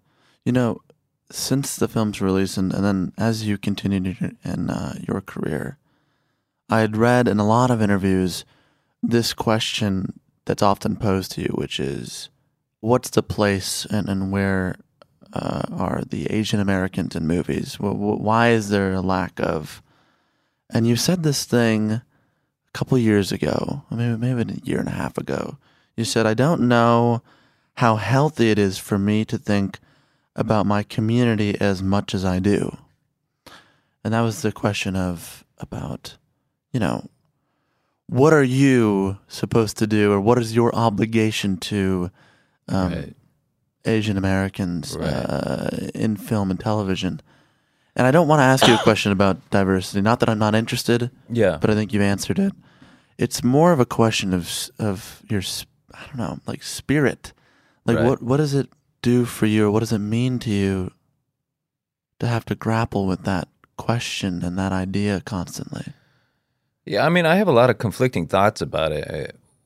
You know, since the film's release and, and then as you continued in, in uh, your career, I had read in a lot of interviews this question that's often posed to you, which is what's the place and, and where uh, are the Asian Americans in movies? Wh- wh- Why is there a lack of. And you said this thing a couple years ago, maybe, maybe a year and a half ago. You said, I don't know how healthy it is for me to think about my community as much as I do. And that was the question of about, you know, what are you supposed to do, or what is your obligation to um, Right. Asian Americans Right. uh, in film and television? And I don't want to ask you a question about diversity. Not that I'm not interested, Yeah, but I think you've answered it. It's more of a question of of your I don't know, like spirit. Like Right. what what does it do for you or what does it mean to you to have to grapple with that question and that idea constantly? Yeah, I mean, I have a lot of conflicting thoughts about it.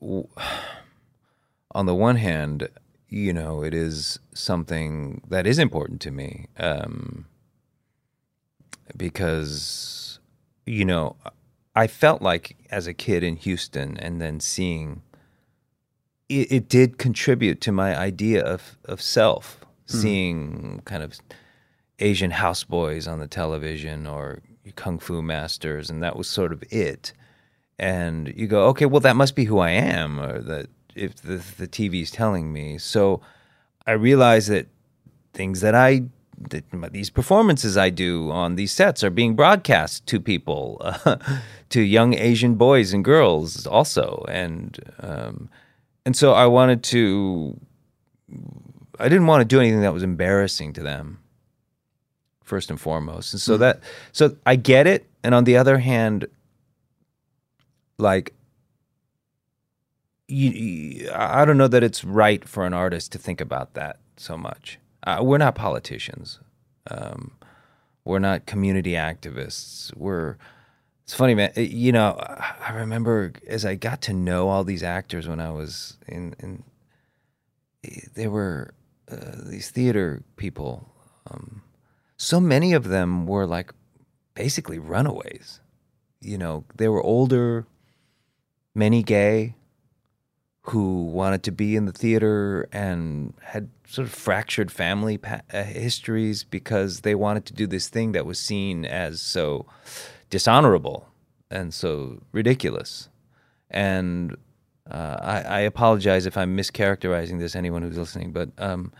On the one hand, you know, it is something that is important to me um, because, you know, I felt like as a kid in Houston and then seeing it, it did contribute to my idea of, of self, seeing kind of Asian houseboys on the television or kung fu masters, and that was sort of it. And you go, okay, well, that must be who I am, or that if the, the TV's telling me. So I realized that things that I that these performances I do on these sets are being broadcast to people, to young Asian boys and girls also, and um, and so I wanted to. I didn't want to do anything that was embarrassing to them. First and foremost, and so that so I get it, and on the other hand, like you, you- I don't know that it's right for an artist to think about that so much. Uh, we're not politicians. Um, we're not community activists. We're it's funny, man. You know, I remember as I got to know all these actors when I was in, in there were uh, these theater people. Um, so many of them were like basically runaways. You know, they were older, many gay, who wanted to be in the theater and had sort of fractured family pa- uh, histories because they wanted to do this thing that was seen as so dishonorable and so ridiculous. And uh, I, I apologize if I'm mischaracterizing this, anyone who's listening, but um,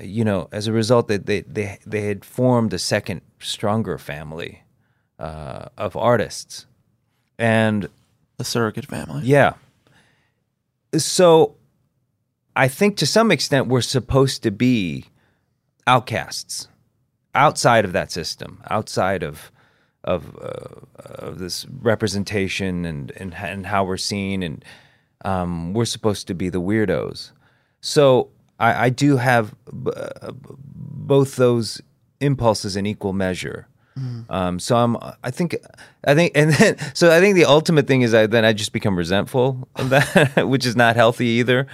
you know, as a result, they they they, they had formed a second, stronger family uh, of artists, and The surrogate family. yeah. So I think to some extent we're supposed to be outcasts outside of that system, outside of of, uh, of this representation and, and and how we're seen, and um, we're supposed to be the weirdos. So I, I do have b- uh, both those impulses in equal measure. Um, so I'm, I think, I think, and then, so I think the ultimate thing is I then I just become resentful of that, which is not healthy either.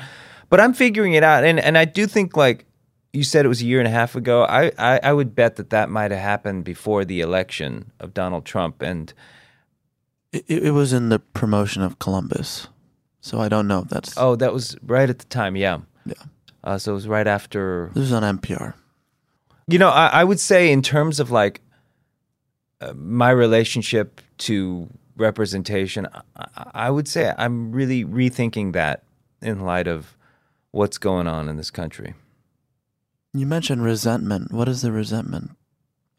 But I'm figuring it out, and and I do think like you said it was a year and a half ago. I I, I would bet that that might have happened before the election of Donald Trump, and It, it was in the promotion of Columbus. So I don't know if that's. oh, that was right at the time, yeah. Yeah. Uh, so it was right after This was on NPR. You know, I, I would say in terms of like uh, my relationship to representation, I, I would say I'm really rethinking that in light of what's going on in this country. You mentioned resentment. What is the resentment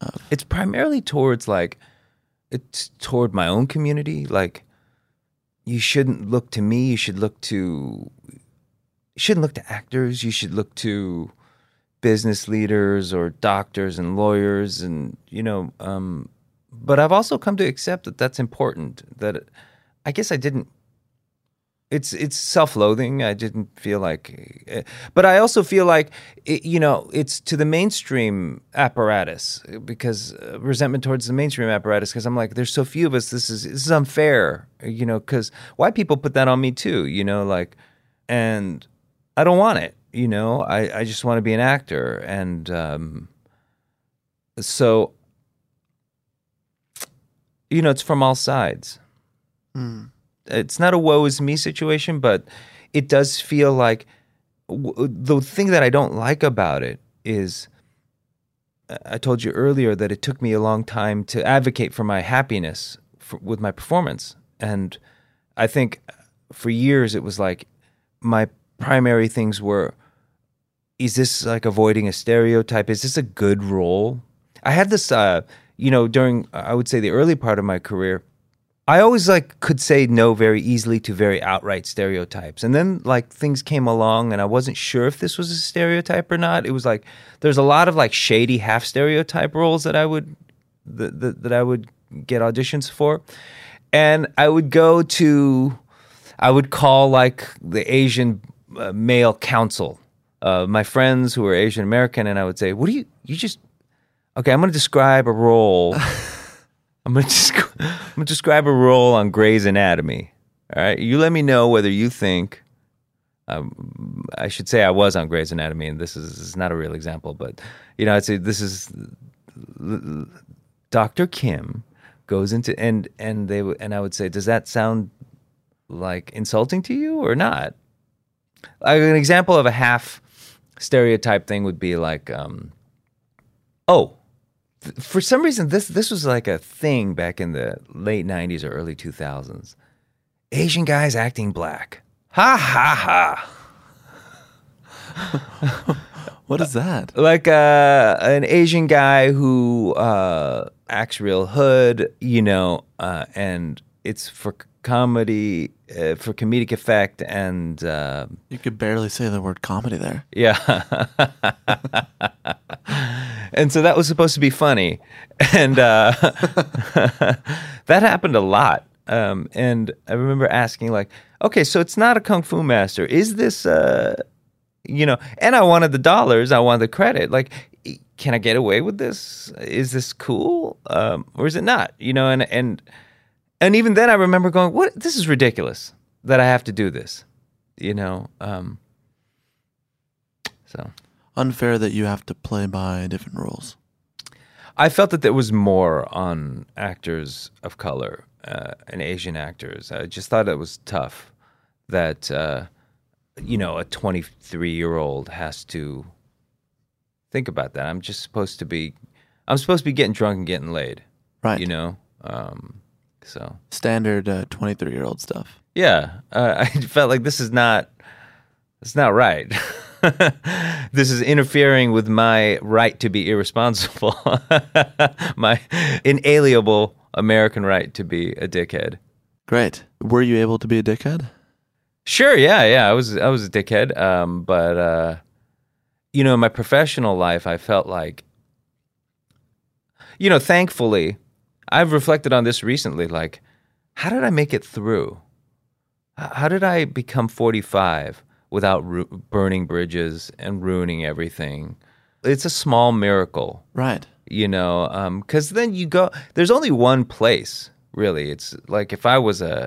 of? It's primarily towards like it's toward my own community. Like you shouldn't look to me. You should look to. You shouldn't look to actors. You should look to business leaders or doctors and lawyers, and you know. Um, but I've also come to accept that that's important. That I guess I didn't. It's it's self-loathing. I didn't feel like, eh, but I also feel like it, you know it's to the mainstream apparatus because uh, resentment towards the mainstream apparatus because I'm like there's so few of us. This is this is unfair. You know because white people put that on me too. You know like, and I don't want it. You know I I just want to be an actor and um, so you know, it's from all sides. It's not a woe is me situation, but it does feel like w- the thing that I don't like about it is I told you earlier that it took me a long time to advocate for my happiness for, with my performance. And I think for years it was like my primary things were is this like avoiding a stereotype? Is this a good role? I had this, uh, you know, during I would say the early part of my career. I always like could say no very easily to very outright stereotypes, and then like things came along, and I wasn't sure if this was a stereotype or not. It was like there's a lot of like shady half stereotype roles that I would that, that, that I would get auditions for, and I would go to, I would call like the Asian uh, male counsel, uh, my friends who are Asian American, and I would say, "What do you you just okay? I'm going to describe a role." I'm gonna, desc- I'm gonna describe a role on Grey's Anatomy. All right, you let me know whether you think. Um, I should say I was on Grey's Anatomy, and this is, this is not a real example, but you know, I'd say this is Dr. Kim goes into and and they and I would say, does that sound like insulting to you or not? Like an example of a half stereotype thing would be like, um, oh, th- for some reason this this was like a thing back in the late '90s or early 2000s. Asian guys acting black. Ha ha ha. What is that? like uh, an Asian guy who uh, acts real hood, you know, uh, and it's for comedy, uh, for comedic effect, and uh, You could barely say the word comedy there. yeah. and so that was supposed to be funny, and uh, that happened a lot. Um, and I remember asking, like, okay, so it's not a kung fu master. Is this, uh, you know? And I wanted the dollars. I wanted the credit. Like, can I get away with this? Is this cool, um, or is it not? You know? And and and even then, I remember going, "What? This is ridiculous that I have to do this." You know? Um, so. Unfair that you have to play by different rules. I felt that there was more on actors of color uh, and Asian actors. I just thought it was tough that uh, you know a 23 year old has to think about that. I'm just supposed to be, I'm supposed to be getting drunk and getting laid. Right. You know. Um, so Standard 23 year old stuff. yeah, uh, I felt like this is not, it's not right. this is interfering with my right to be irresponsible, my inalienable American right to be a dickhead. Great. Were you able to be a dickhead? Sure, yeah, yeah. I was I was a dickhead, um, but uh, you know, in my professional life, I felt like, you know, thankfully, I've reflected on this recently. Like, how did I make it through? How did I become 45 without ru- burning bridges and ruining everything? It's a small miracle, Right. you know, um, because then you go. There's only one place, really. It's like if I was a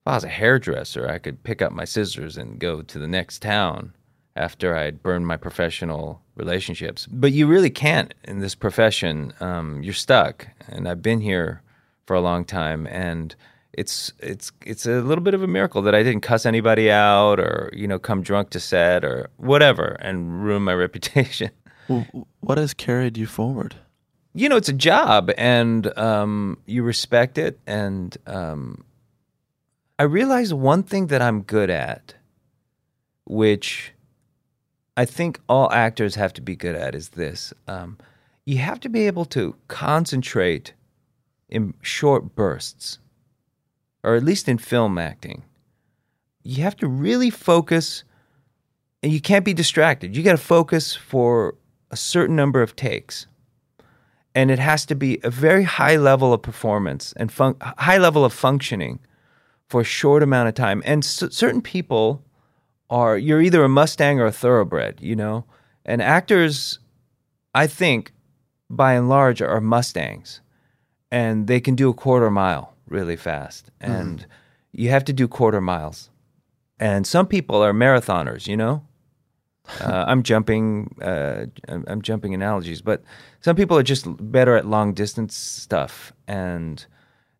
if I was a hairdresser, I could pick up my scissors and go to the next town after I'd burned my professional relationships. But you really can't in this profession. Um, you're stuck, and I've been here for a long time, and it's it's it's a little bit of a miracle that I didn't cuss anybody out or you know come drunk to set or whatever and ruin my reputation. W- What has carried you forward? you know, it's a job and um, you respect it. And um, I realize one thing that I'm good at, which I think all actors have to be good at, is this. Um, you have to be able to concentrate in short bursts, or at least in film acting. You have to really focus, and you can't be distracted. You got to focus for a certain number of takes and it has to be a very high level of performance and fun- high level of functioning for a short amount of time. And c- certain people are you're either a Mustang or a thoroughbred, you know. And actors, I think, by and large, are Mustangs, and they can do a quarter mile really fast, and you have to do quarter miles. And some people are marathoners, you know. Uh, I'm jumping. Uh, I'm, I'm jumping analogies, but some people are just better at long distance stuff, and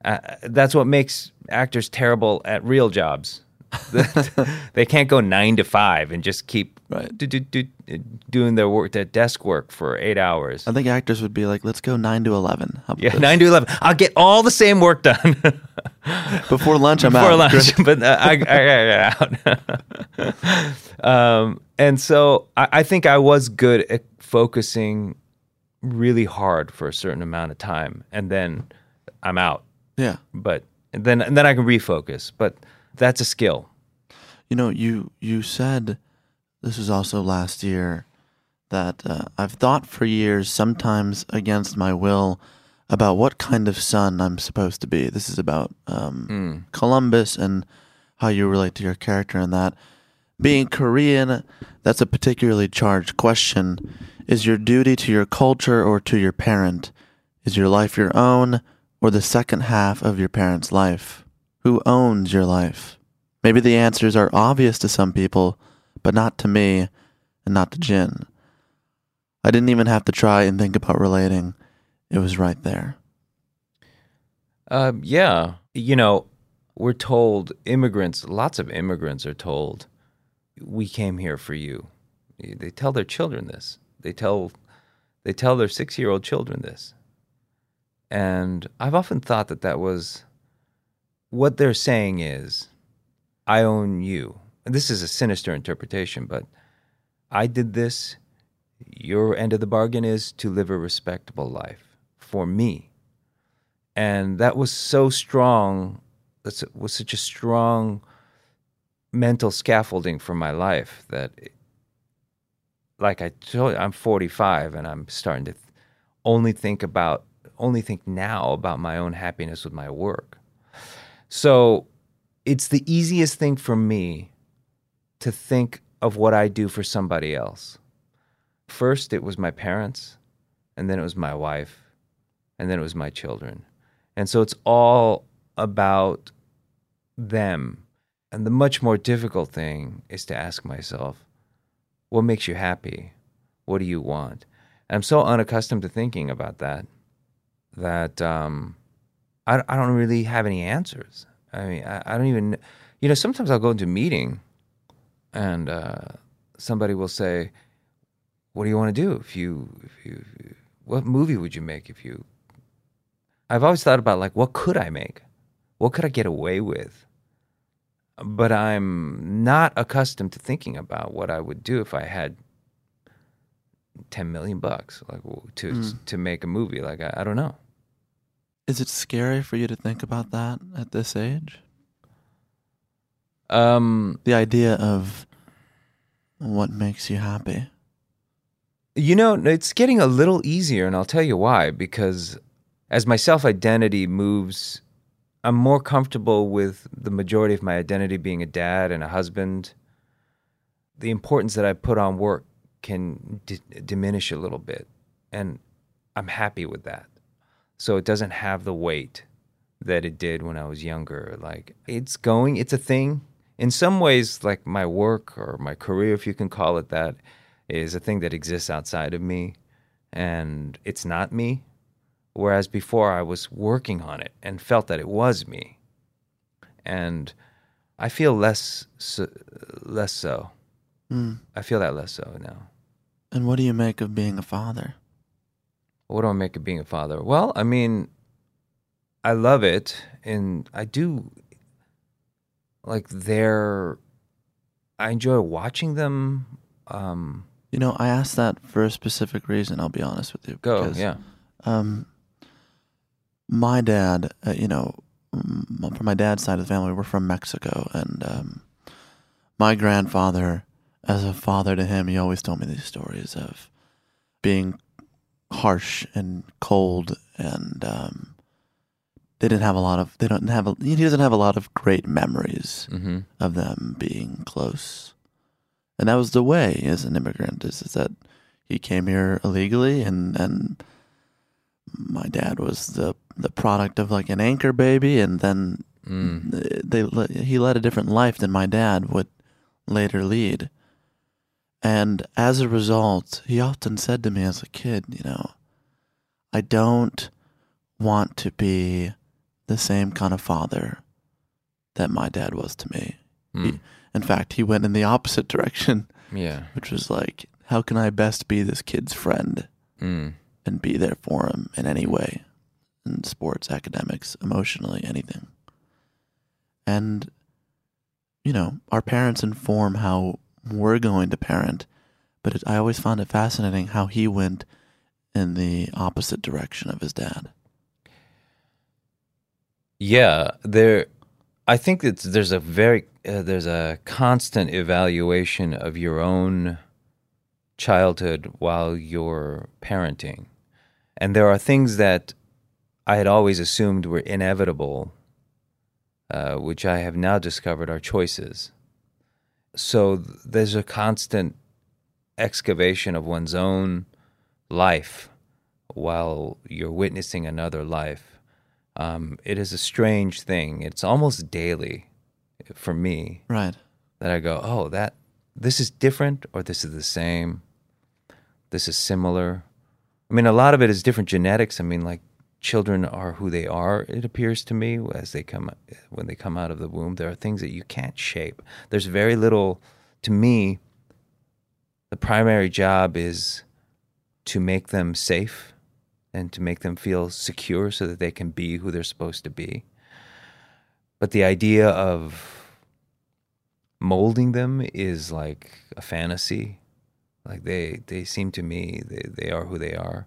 uh, that's what makes actors terrible at real jobs. they can't go nine to five and just keep Right. do, do, do, doing their work, their desk work for eight hours. I think actors would be like, let's go 9 to 11. Yeah, this? nine to eleven. I'll get all the same work done Before lunch, I'm before out. Before lunch, but uh, I, I, I got out. um, and so I, I think I was good at focusing really hard for a certain amount of time, and then I'm out. Yeah. But then and then I can refocus. But that's a skill. You know, you you said this was also last year that uh, I've thought for years, sometimes against my will, about what kind of son I'm supposed to be. This is about um, Columbus and how you relate to your character in that. Being Korean, that's a particularly charged question. Is your duty to your culture or to your parent? Is your life your own or the second half of your parent's life? Who owns your life? Maybe the answers are obvious to some people, but not to me and not to Jin. I didn't even have to try and think about relating. It was right there. Um, yeah, you know, we're told immigrants. Lots of immigrants are told, "We came here for you." They tell their children this. They tell, they tell their six-year-old children this. And I've often thought that that was what they're saying is, "I own you." And this is a sinister interpretation, but I did this. Your end of the bargain is to live a respectable life for me and that was so strong that was such a strong mental scaffolding for my life that it- like i told you i'm 45 and i'm starting to th- only think about only think now about my own happiness with my work so it's the easiest thing for me to think of what i do for somebody else first it was my parents and then it was my wife and then it was my children. And so it's all about them. And the much more difficult thing is to ask myself, what makes you happy? What do you want? And I'm so unaccustomed to thinking about that that um, I, I don't really have any answers. I mean, I, I don't even, you know, sometimes I'll go into a meeting and uh, somebody will say, what do you want to do if you, if you, what movie would you make if you I've always thought about like what could I make? What could I get away with? but I'm not accustomed to thinking about what I would do if I had 10 million bucks like to Mm. to make a movie like I, I don't know Is it scary for you to think about that at this age? um The idea of what makes you happy. you know it's getting a little easier and I'll tell you why because as my self identity moves I'm more comfortable with the majority of my identity being a dad and a husband the importance that I put on work can d- diminish a little bit and I'm happy with that so it doesn't have the weight that it did when I was younger. Like it's going, it's a thing. In some ways, like my work or my career, if you can call it that, is a thing that exists outside of me, and it's not me. Whereas before, I was working on it and felt that it was me, and I feel less so, less so. Mm. I feel that less so now. And what do you make of being a father? What do I make of being a father? Well, I mean, I love it, and I do like their. I enjoy watching them. Um, You know, I asked that for a specific reason. I'll be honest with you. go, because, yeah, Um, my dad, uh, you know, from my dad's side of the family, we're from Mexico, and um, my grandfather, as a father to him, he always told me these stories of being harsh and cold, and um, they didn't have a lot of. They don't have. A, he doesn't have a lot of great memories hmm of them being close. And that was the way as an immigrant is, is that he came here illegally and and my dad was the the product of like an anchor baby and then mm. they le- he led a different life than my dad would later lead. And as a result, he often said to me as a kid, you know, I don't want to be the same kind of father that my dad was to me. Mm. In fact, he went in the opposite direction, yeah, which was like, how can I best be this kid's friend mm. and be there for him in any way in sports, academics, emotionally, anything. And, you know, our parents inform how we're going to parent, but it, I always found it fascinating how he went in the opposite direction of his dad. yeah. There, I think that there's a very uh, there's a constant evaluation of your own childhood while you're parenting, and there are things that I had always assumed were inevitable, uh, which I have now discovered are choices. So there's a constant excavation of one's own life while you're witnessing another life. Um, it is a strange thing. It's almost daily for me Right. that I go, oh, that this is different or this is the same. This is similar. I mean, a lot of it is different genetics. I mean, like children are who they are. It appears to me as they come when they come out of the womb. There are things that you can't shape. There's very little. To me, the primary job is to make them safe and to make them feel secure so that they can be who they're supposed to be. But the idea of molding them is like a fantasy. Like they they seem to me they, they are who they are.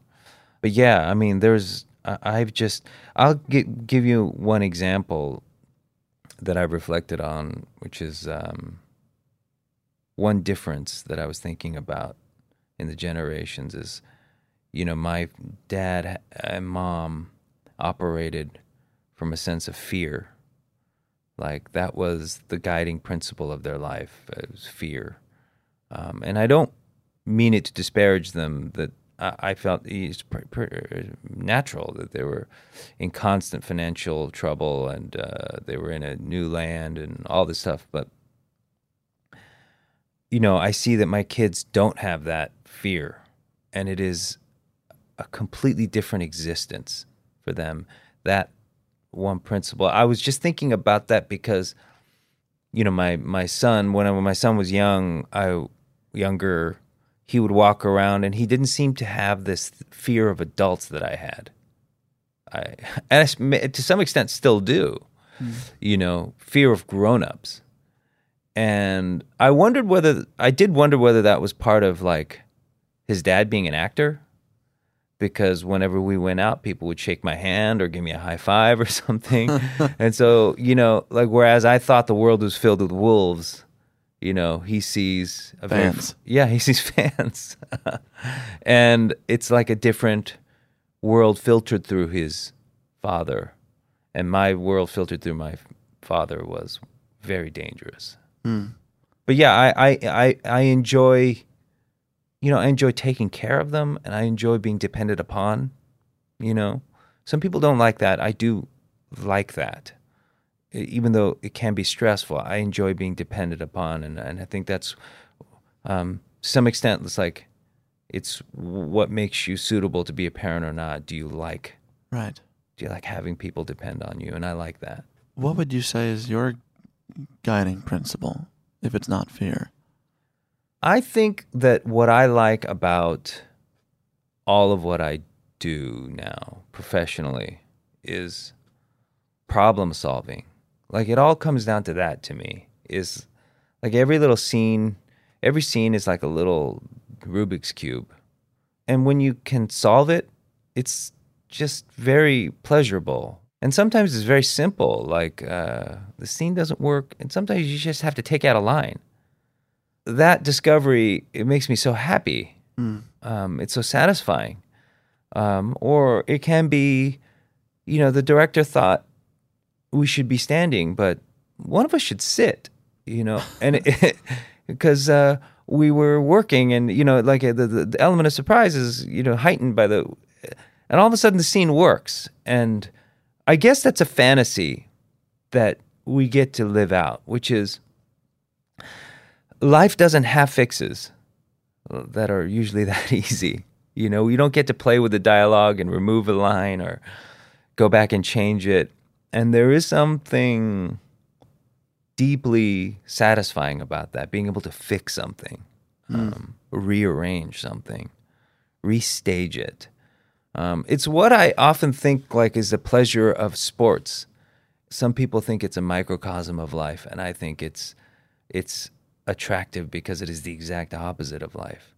But yeah, I mean there's I've just I'll gi- give you one example that I've reflected on, which is um, one difference that I was thinking about in the generations is, you know, my dad and mom operated from a sense of fear. Like that was the guiding principle of their life. It was fear, um, and I don't mean it to disparage them. That I, felt it's natural that they were in constant financial trouble and uh, they were in a new land and all this stuff. But you know, I see that my kids don't have that fear, and it is a completely different existence for them. That one principle. I was just thinking about that because, you know, my my son when I, when my son was young, I younger, he would walk around and he didn't seem to have this fear of adults that I had. I and I to some extent still do. Hmm. You know, fear of grown-ups. and I wondered whether I did wonder whether that was part of like his dad being an actor because whenever we went out people would shake my hand or give me a high five or something and so you know like whereas I thought the world was filled with wolves you know he sees a very- Fans. yeah he sees fans. And it's like a different world filtered through his father. And my world filtered through my father was very dangerous. Hmm. But yeah I, I i i enjoy you know i enjoy taking care of them and i enjoy being dependent upon you know. Some people don't like that. I do like that even though it can be stressful i enjoy being dependent upon and, and i think that's um to some extent it's like it's what makes you suitable to be a parent or not do you like Right. do you like having people depend on you and i like that What would you say is your guiding principle if it's not fear? I think that what I like about all of what I do now professionally is problem solving. Like it all comes down to that to me. Is like every little scene, every scene is like a little Rubik's cube. And when you can solve it, it's just very pleasurable. And sometimes it's very simple, like uh, the scene doesn't work, and sometimes you just have to take out a line that discovery it makes me so happy. Um, it's so satisfying. Um, or it can be, you know, the director thought we should be standing, but one of us should sit. You know, and because uh, we were working, and you know, like uh, the, the the element of surprise is you know heightened by the, and all of a sudden the scene works, and I guess that's a fantasy that we get to live out, which is life doesn't have fixes that are usually that easy. You know, you don't get to play with the dialogue and remove a line or go back and change it. And there is something deeply satisfying about that, being able to fix something, um, rearrange something, restage it. Um, it's what I often think like is the pleasure of sports. Some people think it's a microcosm of life, and I think it's it's attractive because it is the exact opposite of life.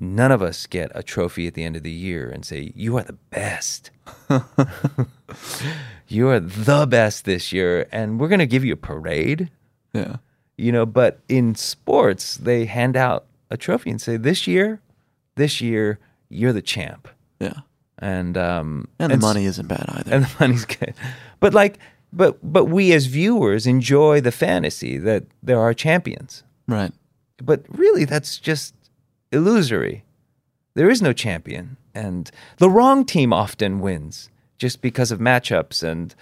None of us get a trophy at the end of the year and say, You are the best. you are the best this year, and we're going to give you a parade. Yeah. You know, but in sports, they hand out a trophy and say, This year, this year, you're the champ. Yeah. And, um, And the s- money isn't bad either. and the money's good. But like, but but we as viewers enjoy the fantasy that there are champions. right. But really, that's just illusory. There is no champion, and the wrong team often wins just because of matchups, and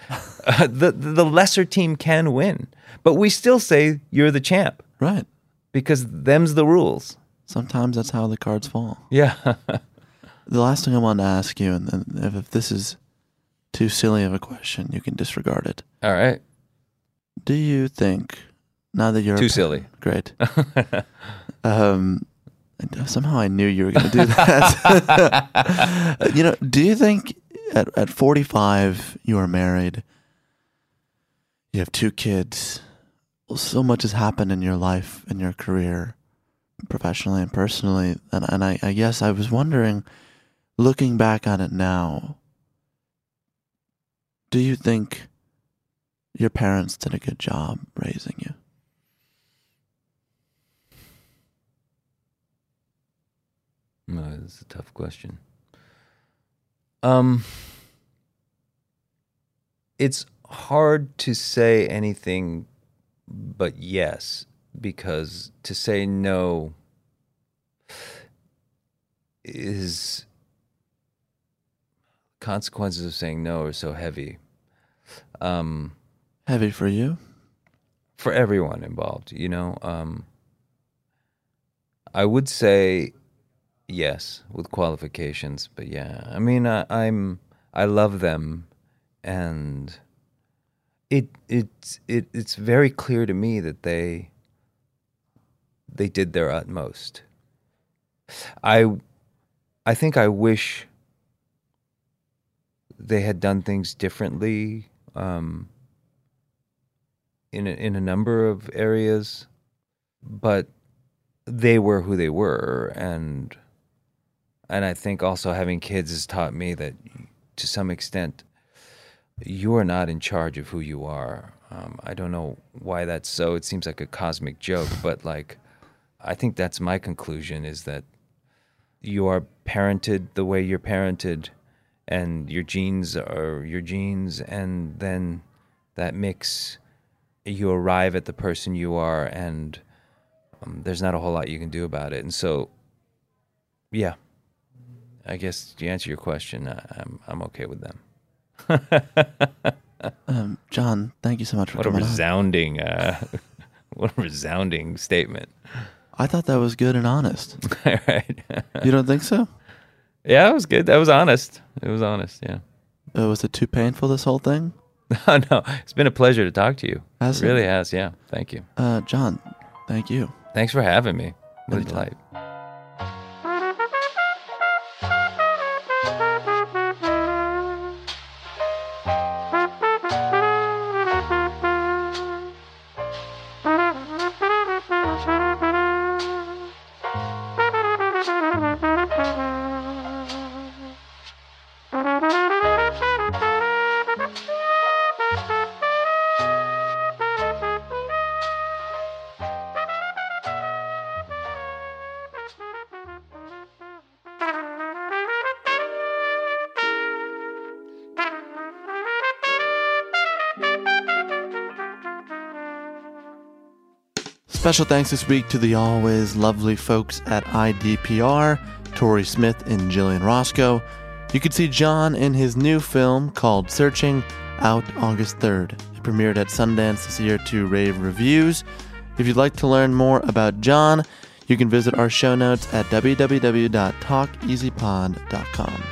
uh, the the lesser team can win. But we still say you're the champ Right. because them's the rules. Sometimes that's how the cards fall. Yeah. The last thing I wanted to ask you, and then if, this is too silly of a question, you can disregard it. All right. Do you think now that you're Too pa- silly. Great. um, and Uh, somehow I knew you were going to do that. you know, do you think at at 45 you are married, you have two kids, well, so much has happened in your life and your career, professionally and personally, and and I, I guess I was wondering, looking back on it now, do you think your parents did a good job raising you? No, it's a tough question. Um, it's hard to say anything but yes, because to say no is consequences of saying no are so heavy. Um, Heavy for you? for everyone involved, you know. Um, I would say yes with qualifications, but yeah, I mean, I, I'm I love them, and it it's it it's very clear to me that they they did their utmost. I I think I wish they had done things differently. Um, in a, in a number of areas. but they were who they were, and and I think also having kids has taught me that to some extent you are not in charge of who you are. Um, I don't know why that's so. It seems like a cosmic joke, but like I think that's my conclusion is that you are parented the way you're parented and your genes are your genes and then that mix you arrive at the person you are and um, there's not a whole lot you can do about it and so yeah i guess to answer your question I, i'm i'm okay with them. Um, John, thank you so much for what a resounding uh, what a resounding statement. I thought that was good and honest. all right. You don't think so? yeah it was good. That was honest. It was honest yeah. Uh, was it too painful, this whole thing? oh no. It's been a pleasure to talk to you. Has it it? really has yeah. Thank you. Uh, John, thank you. thanks for having me. What a delight Special thanks this week to the always lovely folks at IDPR, Tori Smith and Jillian Roscoe. You can see John in his new film called Searching out August 3rd. It premiered at Sundance this year to rave reviews. If you'd like to learn more about John, you can visit our show notes at www.talkeasypod.com.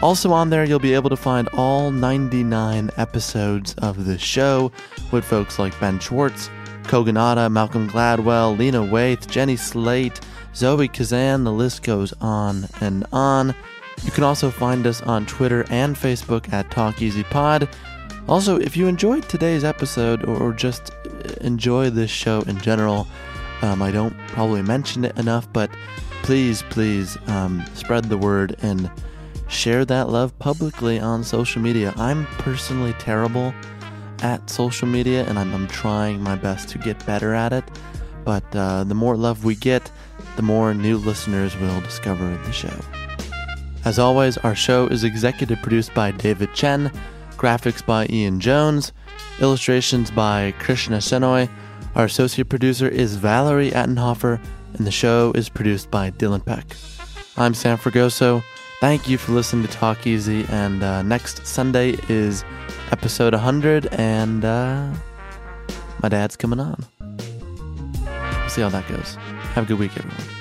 Also on there, you'll be able to find all 99 episodes of the show with folks like Ben Schwartz, Kogonada, Malcolm Gladwell, Lena Waithe, Jenny Slate, Zoe Kazan, the list goes on and on. You can also find us on Twitter and Facebook at Talk Easy Pod. Also, if you enjoyed today's episode or just enjoy this show in general, um, I don't probably mention it enough, but please, please um, spread the word and share that love publicly on social media. I'm personally terrible at social media and I'm, I'm trying my best to get better at it. But uh, the more love we get, the more new listeners will discover the show. As always, our show is executive produced by David Chen, graphics by Ian Jones, illustrations by Krishna Senoy. Our associate producer is Valerie Attenhofer, and the show is produced by Dylan Peck. I'm Sam Fragoso. Thank you for listening to Talk Easy, and uh, next Sunday is episode 100, and uh, my dad's coming on. We'll see how that goes. Have a good week, everyone.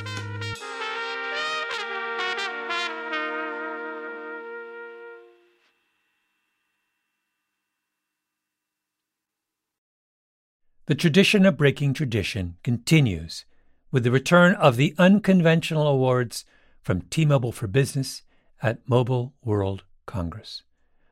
The tradition of breaking tradition continues with the return of the unconventional awards from T Mobile for Business at Mobile World Congress.